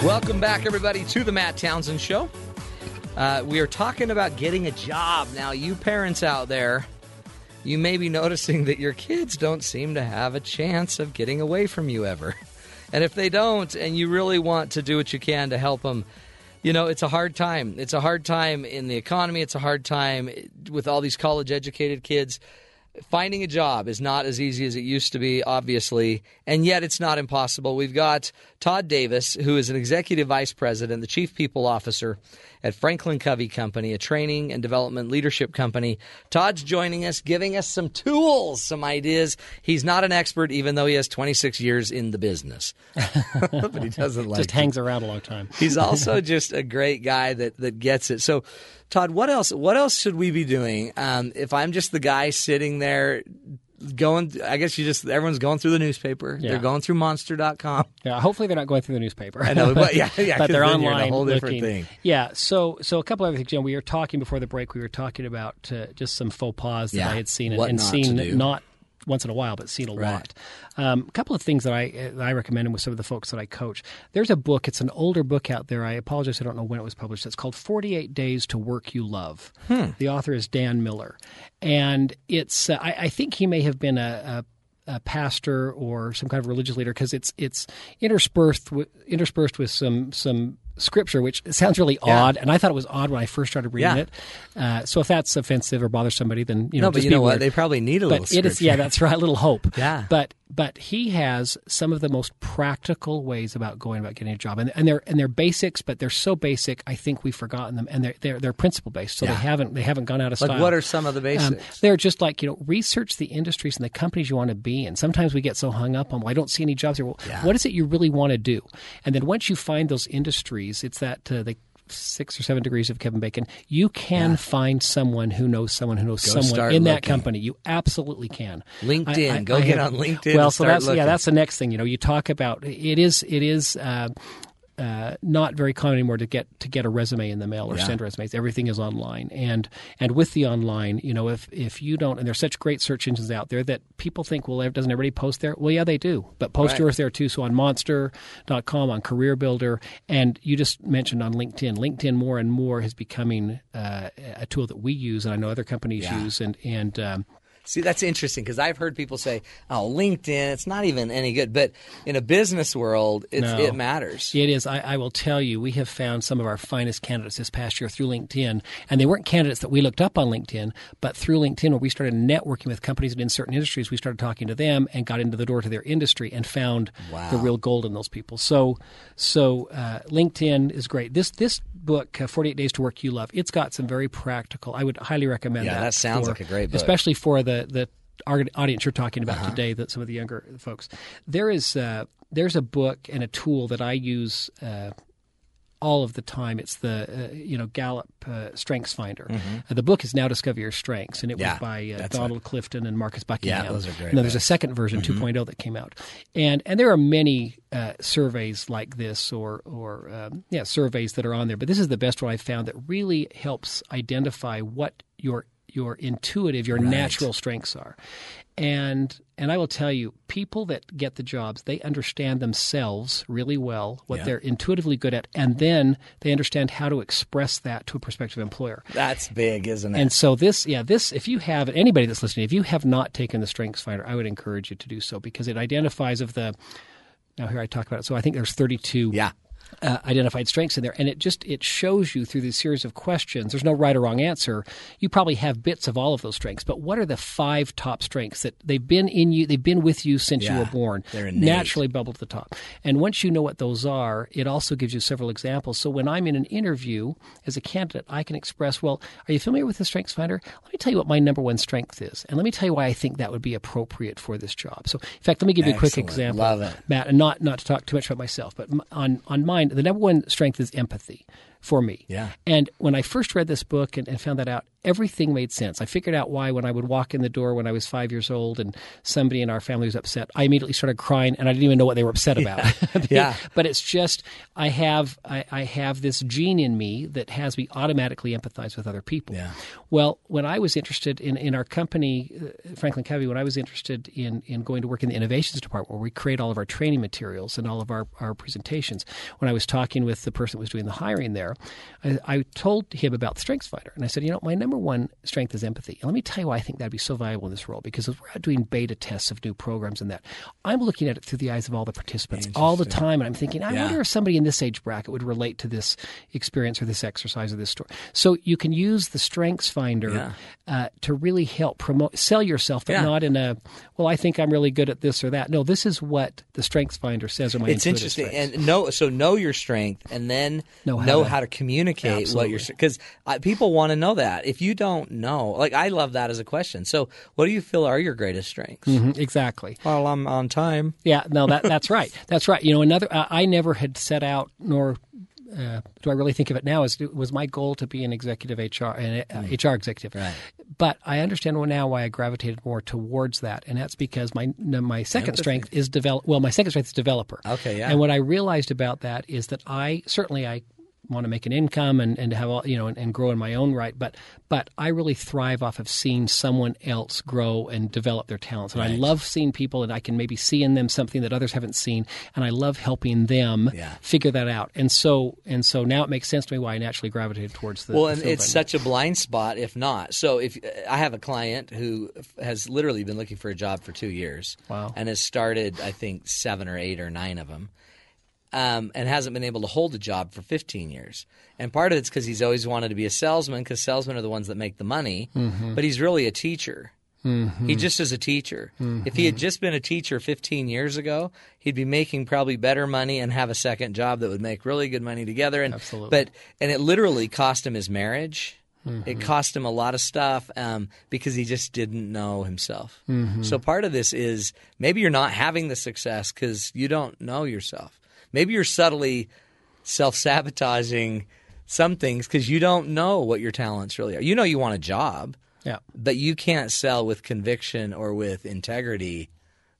Welcome back, everybody, to the Matt Townsend Show. Uh, we are talking about getting a job. Now, you parents out there, you may be noticing that your kids don't seem to have a chance of getting away from you ever. And if they don't, and you really want to do what you can to help them, you know, it's a hard time. It's a hard time in the economy. It's a hard time with all these college educated kids finding a job is not as easy as it used to be, obviously, and yet it's not impossible. We've got Todd Davis, who is an executive vice president, the chief people officer at Franklin Covey Company, a training and development leadership company. Todd's joining us, giving us some tools, some ideas. He's not an expert, even though he has 26 years in the business, but he doesn't like just hangs around a long time. He's also just a great guy that that gets it. So. Todd, what else? What else should we be doing? Um, if I'm just the guy sitting there going i guess you just everyone's going through the newspaper yeah. they're going through monster.com yeah hopefully they're not going through the newspaper i know but yeah, yeah but they're online a whole different looking. thing yeah so so a couple other things you know, we were talking before the break we were talking about uh, just some faux pas that yeah. i had seen and, and seen not once in a while, but seen a right. lot. Um, a couple of things that I that I recommend with some of the folks that I coach. There's a book. It's an older book out there. I apologize. I don't know when it was published. It's called 48 Days to Work You Love. Hmm. The author is Dan Miller, and it's uh, I, I, think he may have been a, a, a pastor or some kind of religious leader because it's it's interspersed with, interspersed with some some scripture, which sounds really Yeah. odd, and I thought it was odd when I first started reading Yeah. it. Uh, so if that's offensive or bothers somebody, then you know, no, but you know what? They probably need a but little it is, yeah, that's right, a little hope. Yeah. But but he has some of the most practical ways about going about getting a job, and and they're and they're basics, but they're so basic. I think we've forgotten them, and they're they're, they're principle based, so Yeah. they haven't they haven't gone out of style. Like, what are some of the Um, basics? they're just like you know, research the industries and the companies you want to be in. Sometimes we get so hung up on, well, I don't see any jobs here. Well, what is it you really want to do? And then once you find those industries, it's that uh, the six or seven degrees of Kevin Bacon. You can find someone who knows someone who knows Go someone in that company. You absolutely can. LinkedIn. Go get on LinkedIn Well, so that's looking. yeah, that's the next thing. You know, you talk about it is it is. Uh, uh, not very common anymore to get to get a resume in the mail or Yeah. send resumes. Everything is online, and and with the online, you know, if if you don't, and there's such great search engines out there that people think, well, doesn't everybody post there? Well, yeah, they do, but post Right. yours there too. So on Monster.com, on Career Builder, and you just mentioned on LinkedIn. LinkedIn more and more is becoming uh, a tool that we use, and I know other companies Yeah. use, and and um, See, that's interesting because I've heard people say, "Oh, LinkedIn, it's not even any good." But in a business world, it's, No. it matters. It is. I, I will tell you, we have found some of our finest candidates this past year through LinkedIn, and they weren't candidates that we looked up on LinkedIn, but through LinkedIn, where we started networking with companies in certain industries, we started talking to them and got into the door to their industry and found Wow. the real gold in those people. So, so uh, LinkedIn is great. This this book, uh, Forty Eight Days to Work You Love, it's got some very practical. I would highly recommend Yeah, that. that sounds for- like a great book. especially for the the our audience you're talking about Uh-huh. today, that some of the younger folks. There is uh, there's a book and a tool that I use. Uh, all of the time. It's the uh, you know Gallup uh, Strengths Finder. Mhm. Uh, the book is now Discover Your Strengths, and it Yeah, was by uh, Donald Clifton and Marcus Buckingham. Yeah, those are great And there's a second version, Mhm. 2.0, that came out, and and there are many uh, surveys like this, or or um, yeah, surveys that are on there. But this is the best one I've found that really helps identify what your your intuitive, your Right. natural strengths are. And and I will tell you, people that get the jobs, they understand themselves really well, what Yeah. they're intuitively good at, and then they understand how to express that to a prospective employer. That's big, isn't it? And so this, yeah, this, if you have anybody that's listening, if you have not taken the Strengths Finder, I would encourage you to do so because it identifies of the. Now here I talk about it. So I think there's 32. Yeah. Uh, identified strengths in there, and it just it shows you through this series of questions. There's no right or wrong answer. You probably have bits of all of those strengths, but what are the five top strengths that they've been in you? They've been with you since you were born. they're innate. naturally bubble to the top. And once you know what those are, it also gives you several examples. So when I'm in an interview as a candidate, I can express, well, are you familiar with the Strengths Finder? Let me tell you what my number one strength is, and let me tell you why I think that would be appropriate for this job. So, in fact, let me give you a quick example, Love it. Matt, and not not to talk too much about myself, but on on the number one strength is empathy for me. Yeah. And when I first read this book and, and found that out, everything made sense. I figured out why when I would walk in the door when I was five years old and somebody in our family was upset, I immediately started crying and I didn't even know what they were upset about. Yeah. but it's just I have I, I have this gene in me that has me automatically empathize with other people. Yeah. Well, when I was interested in, in our company, uh, Franklin Covey, when I was interested in, in going to work in the innovations department where we create all of our training materials and all of our, our presentations, when I was talking with the person that was doing the hiring there, I, I told him about the Strengths Finder. And I said, you know, my number one strength is empathy. And let me tell you why I think that'd be so valuable in this role because we're out doing beta tests of new programs and that, I'm looking at it through the eyes of all the participants all the time. And I'm thinking, I Yeah. wonder if somebody in this age bracket would relate to this experience or this exercise or this story. So you can use the Strengths Finder Yeah. uh, to really help promote, sell yourself, but Yeah. not in a, well, I think I'm really good at this or that. No, this is what the Strengths Finder says are my it's interesting strengths. and know so know your strength and then Know know how how to- to, communicate what you're because people want to know that if you don't know like i love that as a question so what do you feel are your greatest strengths Mhm, exactly. well i'm on time Yeah, no, that that's right. That's right. You know, another uh, I never had set out nor. Uh, do I really think of it now? As was my goal to be an executive HR, an uh, HR executive, Right. But I understand now why I gravitated more towards that, and that's because my my second strength is develop. Well, my second strength is developer. Okay, yeah. And what I realized about that is that I certainly I want to make an income and, and have all you know and, and grow in my own right but but I really thrive off of seeing someone else grow and develop their talents. And I love seeing people and I can maybe see in them something that others haven't seen and I love helping them Yeah. figure that out. And so and so now it makes sense to me why I naturally gravitated towards the well and it's such a blind spot if not. So if uh, i have a client who has literally been looking for a job for two years Wow. and has started i think seven or eight or nine of them um, and hasn't been able to hold a job for 15 years and part of it's because he's always wanted to be a salesman because salesmen are the ones that make the money Mhm. but he's really a teacher Mhm. He just is a teacher. If he Mm-hmm. had just been a teacher 15 years ago, he'd be making probably better money and have a second job that would make really good money together. And Absolutely. but and it literally cost him his marriage. It Mhm. cost him a lot of stuff um, because he just didn't know himself. Mhm. So part of this is maybe you're not having the success because you don't know yourself. Maybe you're subtly self sabotaging some things because you don't know what your talents really are. You know you want a job, Yeah. but you can't sell with conviction or with integrity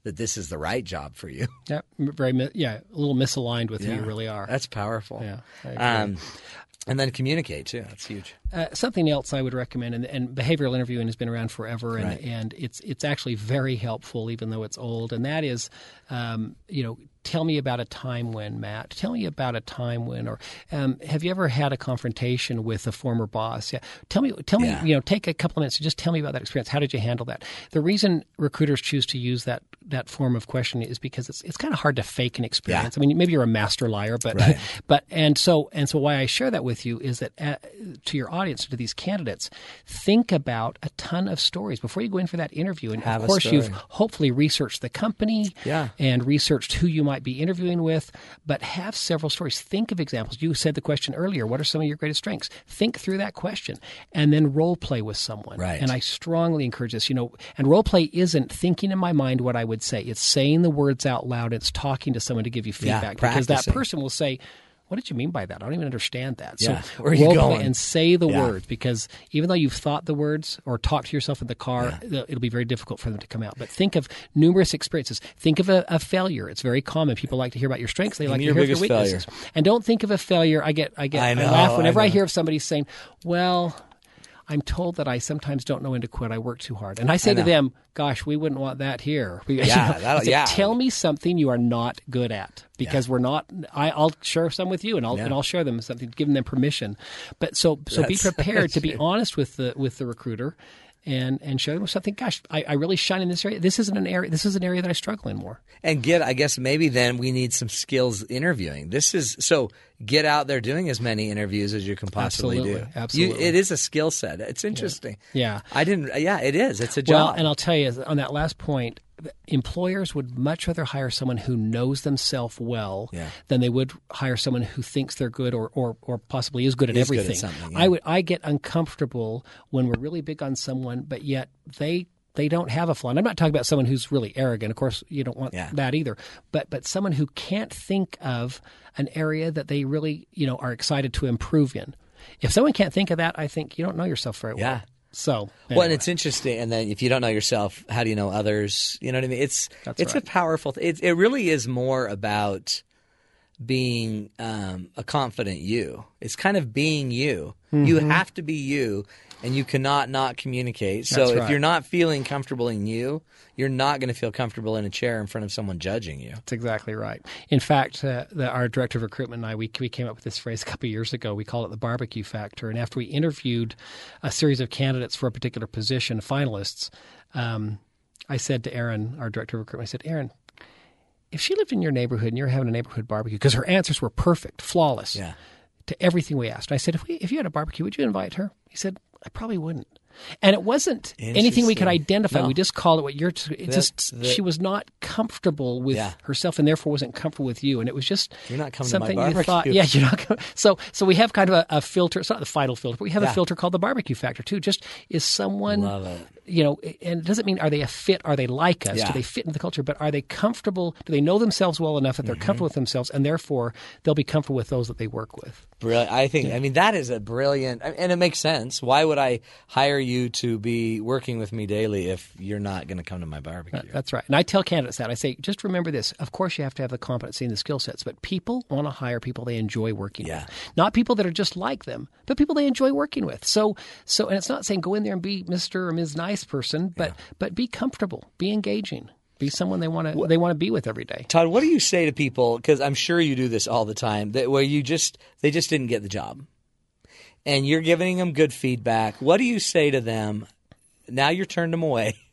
that this is the right job for you. yeah very yeah a little misaligned with who you really are That's powerful. yeah. Um, and then communicate too. That's huge. Uh, something else I would recommend, and, and behavioral interviewing has been around forever, and, Right. and it's it's actually very helpful, even though it's old. And that is, um, you know, tell me about a time when Matt. Tell me about a time when, or um, have you ever had a confrontation with a former boss? Yeah, tell me, tell me, Yeah. you know, take a couple of minutes to just tell me about that experience. How did you handle that? The reason recruiters choose to use that that form of questioning is because it's it's kind of hard to fake an experience. I mean, maybe you're a master liar, but Right. but and so and so why I share that with you is that uh, to your audience, to these candidates, think about a ton of stories before you go in for that interview. And Have of course, you've hopefully researched the company Yeah. and researched who you might be interviewing with, but have several stories. Think of examples. You said the question earlier, what are some of your greatest strengths? Think through that question and then role play with someone. Right. And I strongly encourage this, you know, and role play isn't thinking in my mind what I would say. It's saying the words out loud. It's talking to someone to give you Yeah, feedback because that person will say, what did you mean by that? I don't even understand that. Yeah. So Where are you going? and say the Yeah. words because even though you've thought the words or talked to yourself in the car, it'll it'll be very difficult for them to come out. But think of numerous experiences. Think of a, a failure. It's very common. People like to hear about your strengths. They like me to hear your biggest failure. weaknesses. And don't think of a failure. I get I get I I, laugh whenever I I, hear of somebody saying, "Well." I'm told that I sometimes don't know when to quit. I work too hard, and I say I to them, "Gosh, we wouldn't want that here." We, Yeah, I that'll- say, yeah. Tell me something you are not good at, because we're not. I, I'll share some with you, and I'll Yeah. and I'll share them something, giving them permission. But so so be prepared to be honest with the with the recruiter, and and show them something. Gosh, I, I really shine in this area. This isn't an area. This is an area that I struggle in more. And get, I guess maybe then we need some skills interviewing. This is so get out there doing as many interviews as you can possibly Absolutely, do. absolutely. You, it is a skill set. It's interesting. Yeah. I didn't, yeah, it is. It's a Well, job. and I'll tell you on that last point, employers would much rather hire someone who knows themselves well Yeah. than they would hire someone who thinks they're good or, or, or possibly is good at Is good at everything. yeah. I would I get uncomfortable when we're really big on someone, but yet they they don't have a flaw. And I'm not talking about someone who's really arrogant. Of course, you don't want Yeah. that either. But but someone who can't think of an area that they really you know are excited to improve in. If someone can't think of that, I think you don't know yourself very well. So Well, and it's interesting. And then if you don't know yourself, how do you know others? You know what I mean? It's That's it's right. a powerful. Th- it it really is more about being um, a confident you. It's kind of being you. You Mhm. have to be you, and you cannot not communicate. So That's if you're not feeling comfortable in you, you're not going to feel comfortable in a chair in front of someone judging you. That's exactly right. In fact, uh, the, our director of recruitment and I, we, we came up with this phrase a couple of years ago. We call it the barbecue factor. And after we interviewed a series of candidates for a particular position, finalists, um, I said to Aaron, our director of recruitment, I said, Aaron, if she lived in your neighborhood and you're having a neighborhood barbecue, because her answers were perfect, flawless Yeah. to everything we asked. I said, if, we, if you had a barbecue, would you invite her? He said, I probably wouldn't. And it wasn't anything we could identify. No. We just called it what you're. T- it The- just she was not comfortable with Yeah. herself, and therefore wasn't comfortable with you. And it was just You're not coming to my something you thought. Yeah, you're not. Coming. So so we have kind of a, a filter. It's not the final filter, but we have Yeah. a filter called the barbecue factor too. Just is someone you know, and it doesn't mean are they a fit? Are they like us? Yeah. Do they fit into the culture? But are they comfortable? Do they know themselves well enough that they're Mm-hmm. comfortable with themselves, and therefore they'll be comfortable with those that they work with? Brilliant. I think. I mean, that is a brilliant, and it makes sense. Why would I hire you to be working with me daily if you're not going to come to my barbecue? That's right. And I tell candidates that. I say, just remember this. Of course, you have to have the competency and the skill sets, but people want to hire people they enjoy working with. Not people that are just like them, but people they enjoy working with. So, so, and it's not saying go in there and be Mr. or Ms. Nice person, but, but be comfortable, be engaging, be someone they want to, they want to be with every day. Todd, what do you say to people? Because I'm sure you do this all the time. That where you just they just didn't get the job, and you're giving them good feedback. What do you say to them? Now you're turned them away.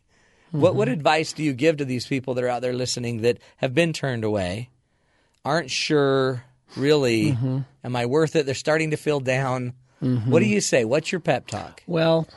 What what advice do you give to these people that are out there listening that have been turned away, aren't sure really, Mhm. am I worth it? They're starting to feel down. Mhm. What do you say? What's your pep talk? Well,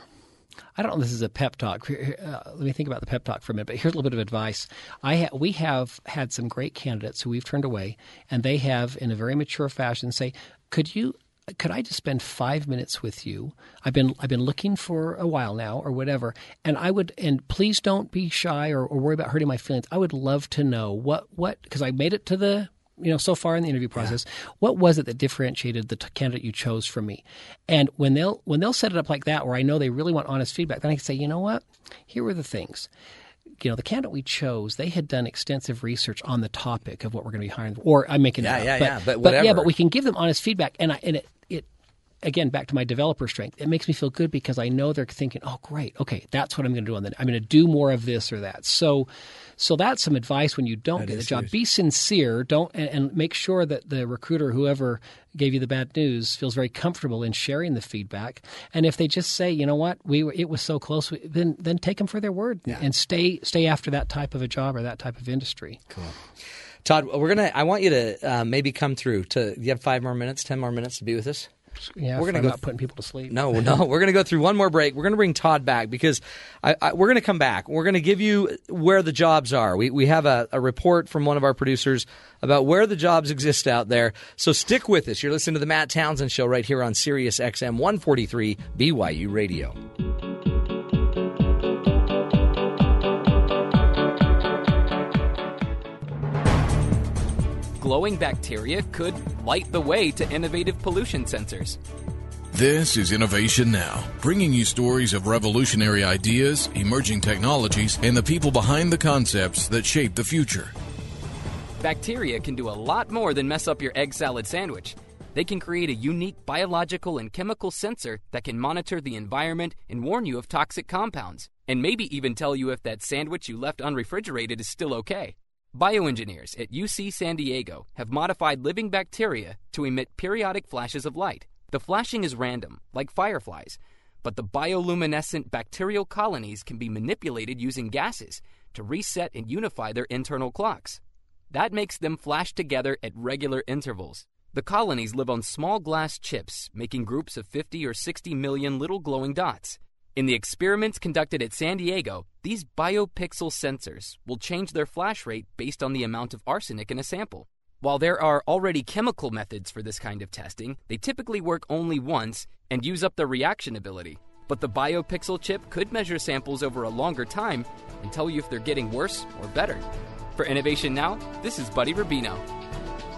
I don't know. if This is a pep talk. Uh, let me think about the pep talk for a minute. But here's a little bit of advice. I ha- we have had some great candidates who we've turned away, and they have, in a very mature fashion, say, "Could you?" Could I just spend five minutes with you? I've been I've been looking for a while now, or whatever, and I would and please don't be shy or, or worry about hurting my feelings. I would love to know what what because I made it to the you know so far in the interview process. What was it that differentiated the t- candidate you chose from me? And when they'll when they'll set it up like that, where I know they really want honest feedback, then I can say, you know what, here were the things. You know, the candidate we chose, they had done extensive research on the topic of what we're going to be hiring. Or I'm making Yeah, it up, yeah, but, yeah, but yeah, whatever. but we can give them honest feedback, and I, and it again back to my developer strength. It makes me feel good because I know they're thinking, oh, great, okay, that's what I'm going to do on the. I'm going to do more of this or that. So, so that's some advice when you don't That get the job. serious. Be sincere. Don't and, and make sure that the recruiter, whoever gave you the bad news, feels very comfortable in sharing the feedback. And if they just say, you know what, we were, it was so close, we- then then take them for their word and stay stay after that type of a job or that type of industry. Cool. Todd, we're gonna. I want you to uh, maybe come through. To you have five more minutes, ten more minutes to be with us. Yeah, we're gonna go not putting people to sleep. No, no, we're going to go through one more break. We're going to bring Todd back because I, I, we're going to come back. We're going to give you where the jobs are. We, we have a, a report from one of our producers about where the jobs exist out there. So stick with us. You're listening to the Matt Townsend Show right here on Sirius XM 143 BYU Radio. Glowing bacteria could light the way to innovative pollution sensors. This is Innovation Now, bringing you stories of revolutionary ideas, emerging technologies, and the people behind the concepts that shape the future. Bacteria can do a lot more than mess up your egg salad sandwich. They can create a unique biological and chemical sensor that can monitor the environment and warn you of toxic compounds, and maybe even tell you if that sandwich you left unrefrigerated is still okay. Bioengineers at UC San Diego have modified living bacteria to emit periodic flashes of light. The flashing is random, like fireflies, but the bioluminescent bacterial colonies can be manipulated using gases to reset and unify their internal clocks. That makes them flash together at regular intervals. The colonies live on small glass chips, making groups of 50 or 60 million little glowing dots. In the experiments conducted at San Diego, these biopixel sensors will change their flash rate based on the amount of arsenic in a sample. While there are already chemical methods for this kind of testing, they typically work only once and use up their reaction ability. But the biopixel chip could measure samples over a longer time and tell you if they're getting worse or better. For Innovation Now, this is Buddy Rubino.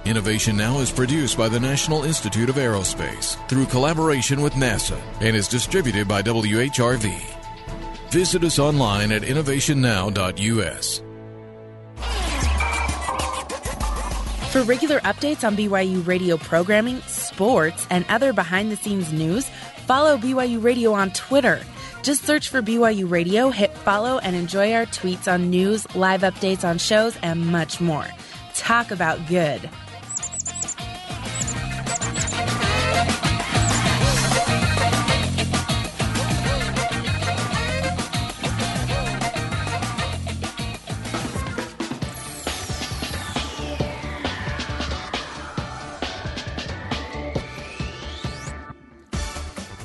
Innovation Now is produced by the National Institute of Aerospace through collaboration with NASA and is distributed by WHRV. Visit us online at innovationnow.us. For regular updates on BYU radio programming, sports, and other behind the scenes news, follow BYU Radio on Twitter. Just search for BYU Radio, hit follow, and enjoy our tweets on news, live updates on shows, and much more. Talk about good.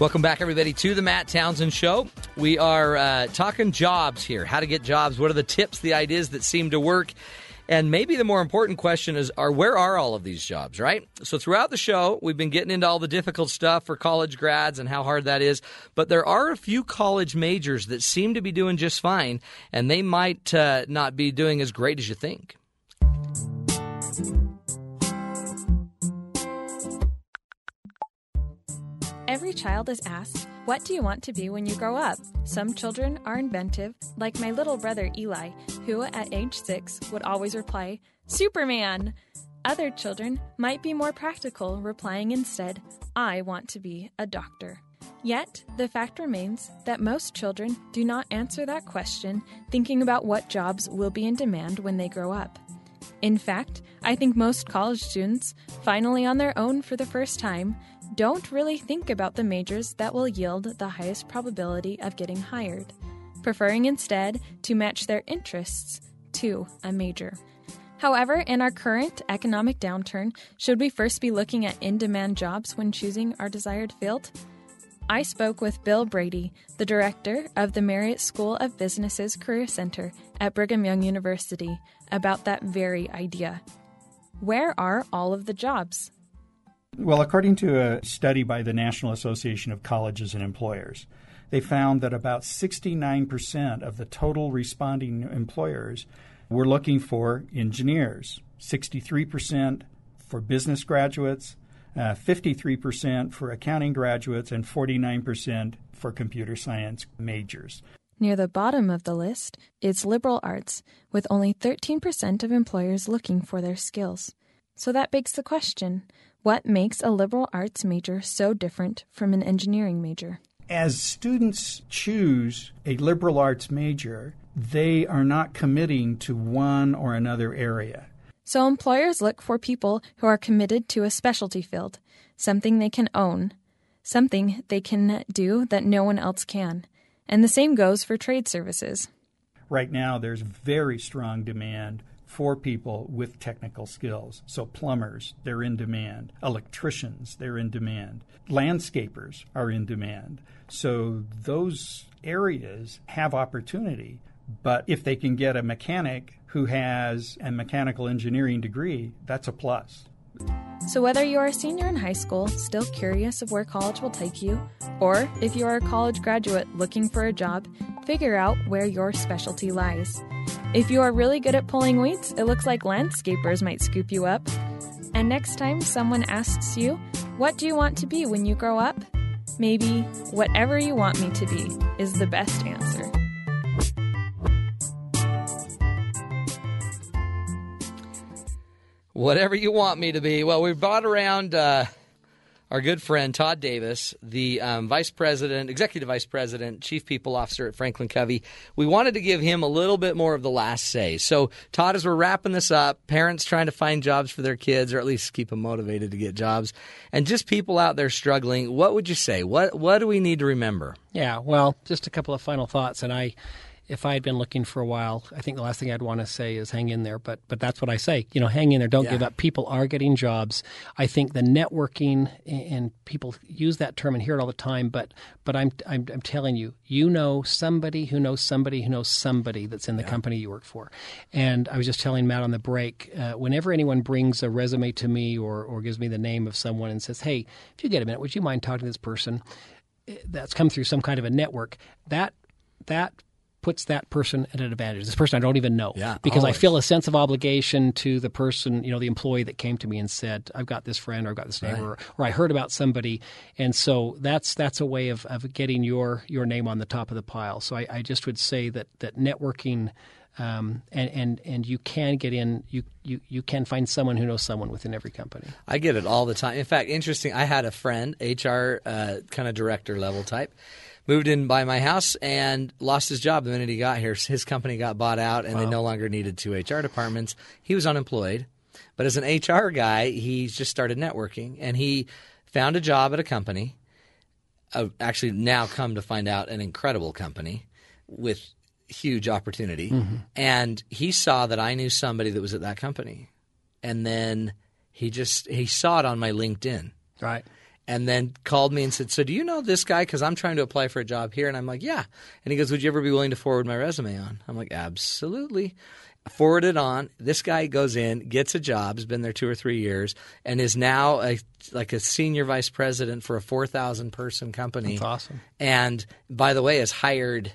Welcome back, everybody, to the Matt Townsend Show. We are uh, talking jobs here, how to get jobs, what are the tips, the ideas that seem to work. And maybe the more important question is are where are all of these jobs, right? So throughout the show, we've been getting into all the difficult stuff for college grads and how hard that is, but there are a few college majors that seem to be doing just fine and they might uh, not be doing as great as you think. Every child is asked, What do you want to be when you grow up? Some children are inventive, like my little brother Eli, who at age six would always reply, Superman! Other children might be more practical, replying instead, I want to be a doctor. Yet, the fact remains that most children do not answer that question thinking about what jobs will be in demand when they grow up. In fact, I think most college students, finally on their own for the first time, don't really think about the majors that will yield the highest probability of getting hired, preferring instead to match their interests to a major. However, in our current economic downturn, should we first be looking at in demand jobs when choosing our desired field? I spoke with Bill Brady, the director of the Marriott School of Business's Career Center at Brigham Young University, about that very idea. Where are all of the jobs? Well, according to a study by the National Association of Colleges and Employers, they found that about 69% of the total responding employers were looking for engineers, 63% for business graduates, uh, 53% for accounting graduates, and 49% for computer science majors. Near the bottom of the list is liberal arts, with only 13% of employers looking for their skills. So that begs the question what makes a liberal arts major so different from an engineering major? As students choose a liberal arts major, they are not committing to one or another area. So employers look for people who are committed to a specialty field, something they can own, something they can do that no one else can. And the same goes for trade services. Right now, there's very strong demand for people with technical skills. So, plumbers, they're in demand. Electricians, they're in demand. Landscapers are in demand. So, those areas have opportunity. But if they can get a mechanic who has a mechanical engineering degree, that's a plus. So, whether you are a senior in high school, still curious of where college will take you, or if you are a college graduate looking for a job, figure out where your specialty lies. If you are really good at pulling weeds, it looks like landscapers might scoop you up. And next time someone asks you, What do you want to be when you grow up? Maybe, Whatever you want me to be is the best answer. Whatever you want me to be. Well, we've brought around uh, our good friend Todd Davis, the um, vice president, executive vice president, chief people officer at Franklin Covey. We wanted to give him a little bit more of the last say. So, Todd, as we're wrapping this up, parents trying to find jobs for their kids, or at least keep them motivated to get jobs, and just people out there struggling. What would you say? What What do we need to remember? Yeah, well, just a couple of final thoughts, and I if I had been looking for a while, I think the last thing I'd want to say is hang in there. But but that's what I say. You know, hang in there. Don't Yeah. give up. People are getting jobs. I think the networking and people use that term and hear it all the time. But but I'm I'm, I'm telling you, you know somebody who knows somebody who knows somebody that's in the company you work for. And I was just telling Matt on the break. Uh, whenever anyone brings a resume to me or or gives me the name of someone and says, "Hey, if you get a minute, would you mind talking to this person?" eh, That's come through some kind of a network. That that puts that person at an advantage. This person I don't even know. Yeah, because I feel a sense of obligation to the person, you know, the employee that came to me and said, "I've got this friend, or I've got this neighbor, or, or I heard about somebody," and so that's that's a way of, of getting your your name on the top of the pile. So I, I just would say that that networking. Um, and, and and you can get in. You, you you can find someone who knows someone within every company. I get it all the time. In fact, interesting. I had a friend, HR uh, kind of director level type, moved in by my house and lost his job the minute he got here. His company got bought out, and they no longer needed two HR departments. He was unemployed, but as an HR guy, he just started networking, and he found a job at a company. Uh, actually, now come to find out, an incredible company with huge opportunity. Mhm. And he saw that I knew somebody that was at that company, and then he just he saw it on my LinkedIn. Right. And then called me and said, "So do you know this guy? Because I'm trying to apply for a job here." And I'm like, "Yeah." And he goes, "Would you ever be willing to forward my resume on?" I'm like, "Absolutely." Forward it on. This guy goes in, gets a job, has been there two or three years, and is now a like a senior vice president for a four thousand person company. That's awesome. And by the way, has hired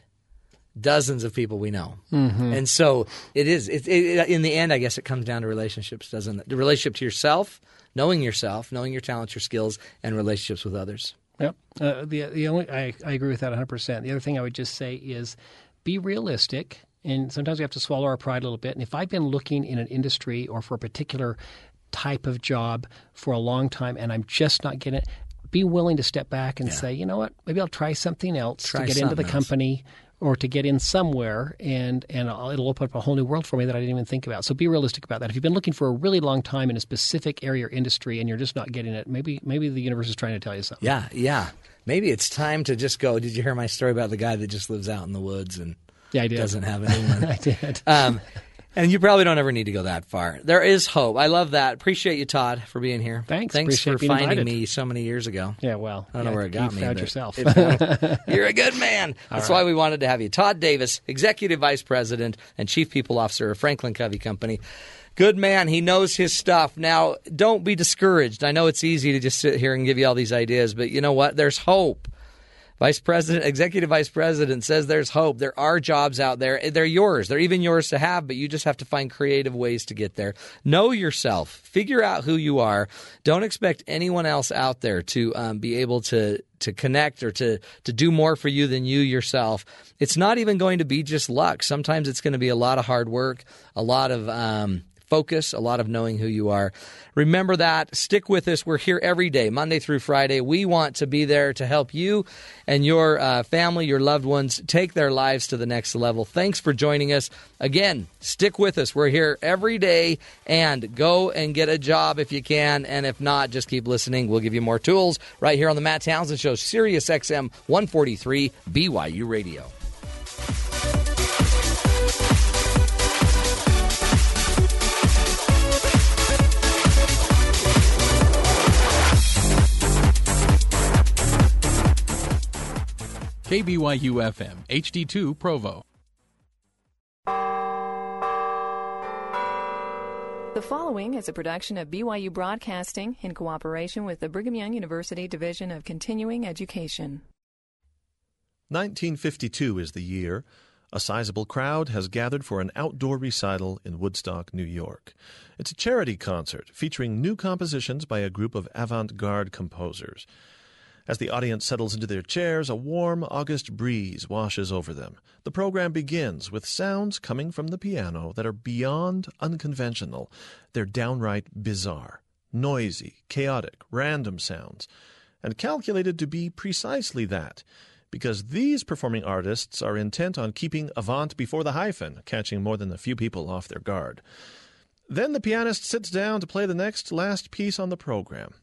dozens of people we know. Mhm. And so it is. It, it, in the end, I guess it comes down to relationships, doesn't it? The relationship to yourself, knowing yourself, knowing your talents, your skills, and relationships with others. Yep. Uh, the the only I, I agree with that 100. percent The other thing I would just say is be realistic, and sometimes we have to swallow our pride a little bit. And if I've been looking in an industry or for a particular type of job for a long time, and I'm just not getting it, be willing to step back and say, you know what, maybe I'll try something else Try to get into the else. company. Or to get in somewhere, and and it'll open up a whole new world for me that I didn't even think about. So be realistic about that. If you've been looking for a really long time in a specific area or industry, and you're just not getting it, maybe maybe the universe is trying to tell you something. Yeah, yeah. Maybe it's time to just go. Did you hear my story about the guy that just lives out in the woods and Yeah, I did. doesn't have anyone? I did. Um, and you probably don't ever need to go that far. There is hope. I love that. Appreciate you, Todd, for being here. Thanks. Thanks Appreciate for finding invited. me so many years ago. Yeah, well, I don't know where it got you me. found yourself. it You're a good man. That's right. why we wanted to have you. Todd Davis, Executive Vice President and Chief People Officer of Franklin Covey Company. Good man. He knows his stuff. Now, don't be discouraged. I know it's easy to just sit here and give you all these ideas, but you know what? There's hope. Vice President, Executive Vice President says there's hope. There are jobs out there. They're yours. They're even yours to have, but you just have to find creative ways to get there. Know yourself. Figure out who you are. Don't expect anyone else out there to um, be able to to connect or to to do more for you than you yourself. It's not even going to be just luck. Sometimes it's going to be a lot of hard work, a lot of um, focus, a lot of knowing who you are. Remember that. Stick with us. We're here every day, Monday through Friday. We want to be there to help you and your uh, family, your loved ones take their lives to the next level. Thanks for joining us. Again, stick with us. We're here every day and go and get a job if you can. And if not, just keep listening. We'll give you more tools right here on the Matt Townsend Show, Sirius XM 143 BYU Radio. KBYU FM, HD2 Provo. The following is a production of BYU Broadcasting in cooperation with the Brigham Young University Division of Continuing Education. 1952 is the year. A sizable crowd has gathered for an outdoor recital in Woodstock, New York. It's a charity concert featuring new compositions by a group of avant garde composers. As the audience settles into their chairs, a warm August breeze washes over them. The program begins with sounds coming from the piano that are beyond unconventional. They're downright bizarre, noisy, chaotic, random sounds, and calculated to be precisely that because these performing artists are intent on keeping avant before the hyphen, catching more than a few people off their guard. Then the pianist sits down to play the next last piece on the program.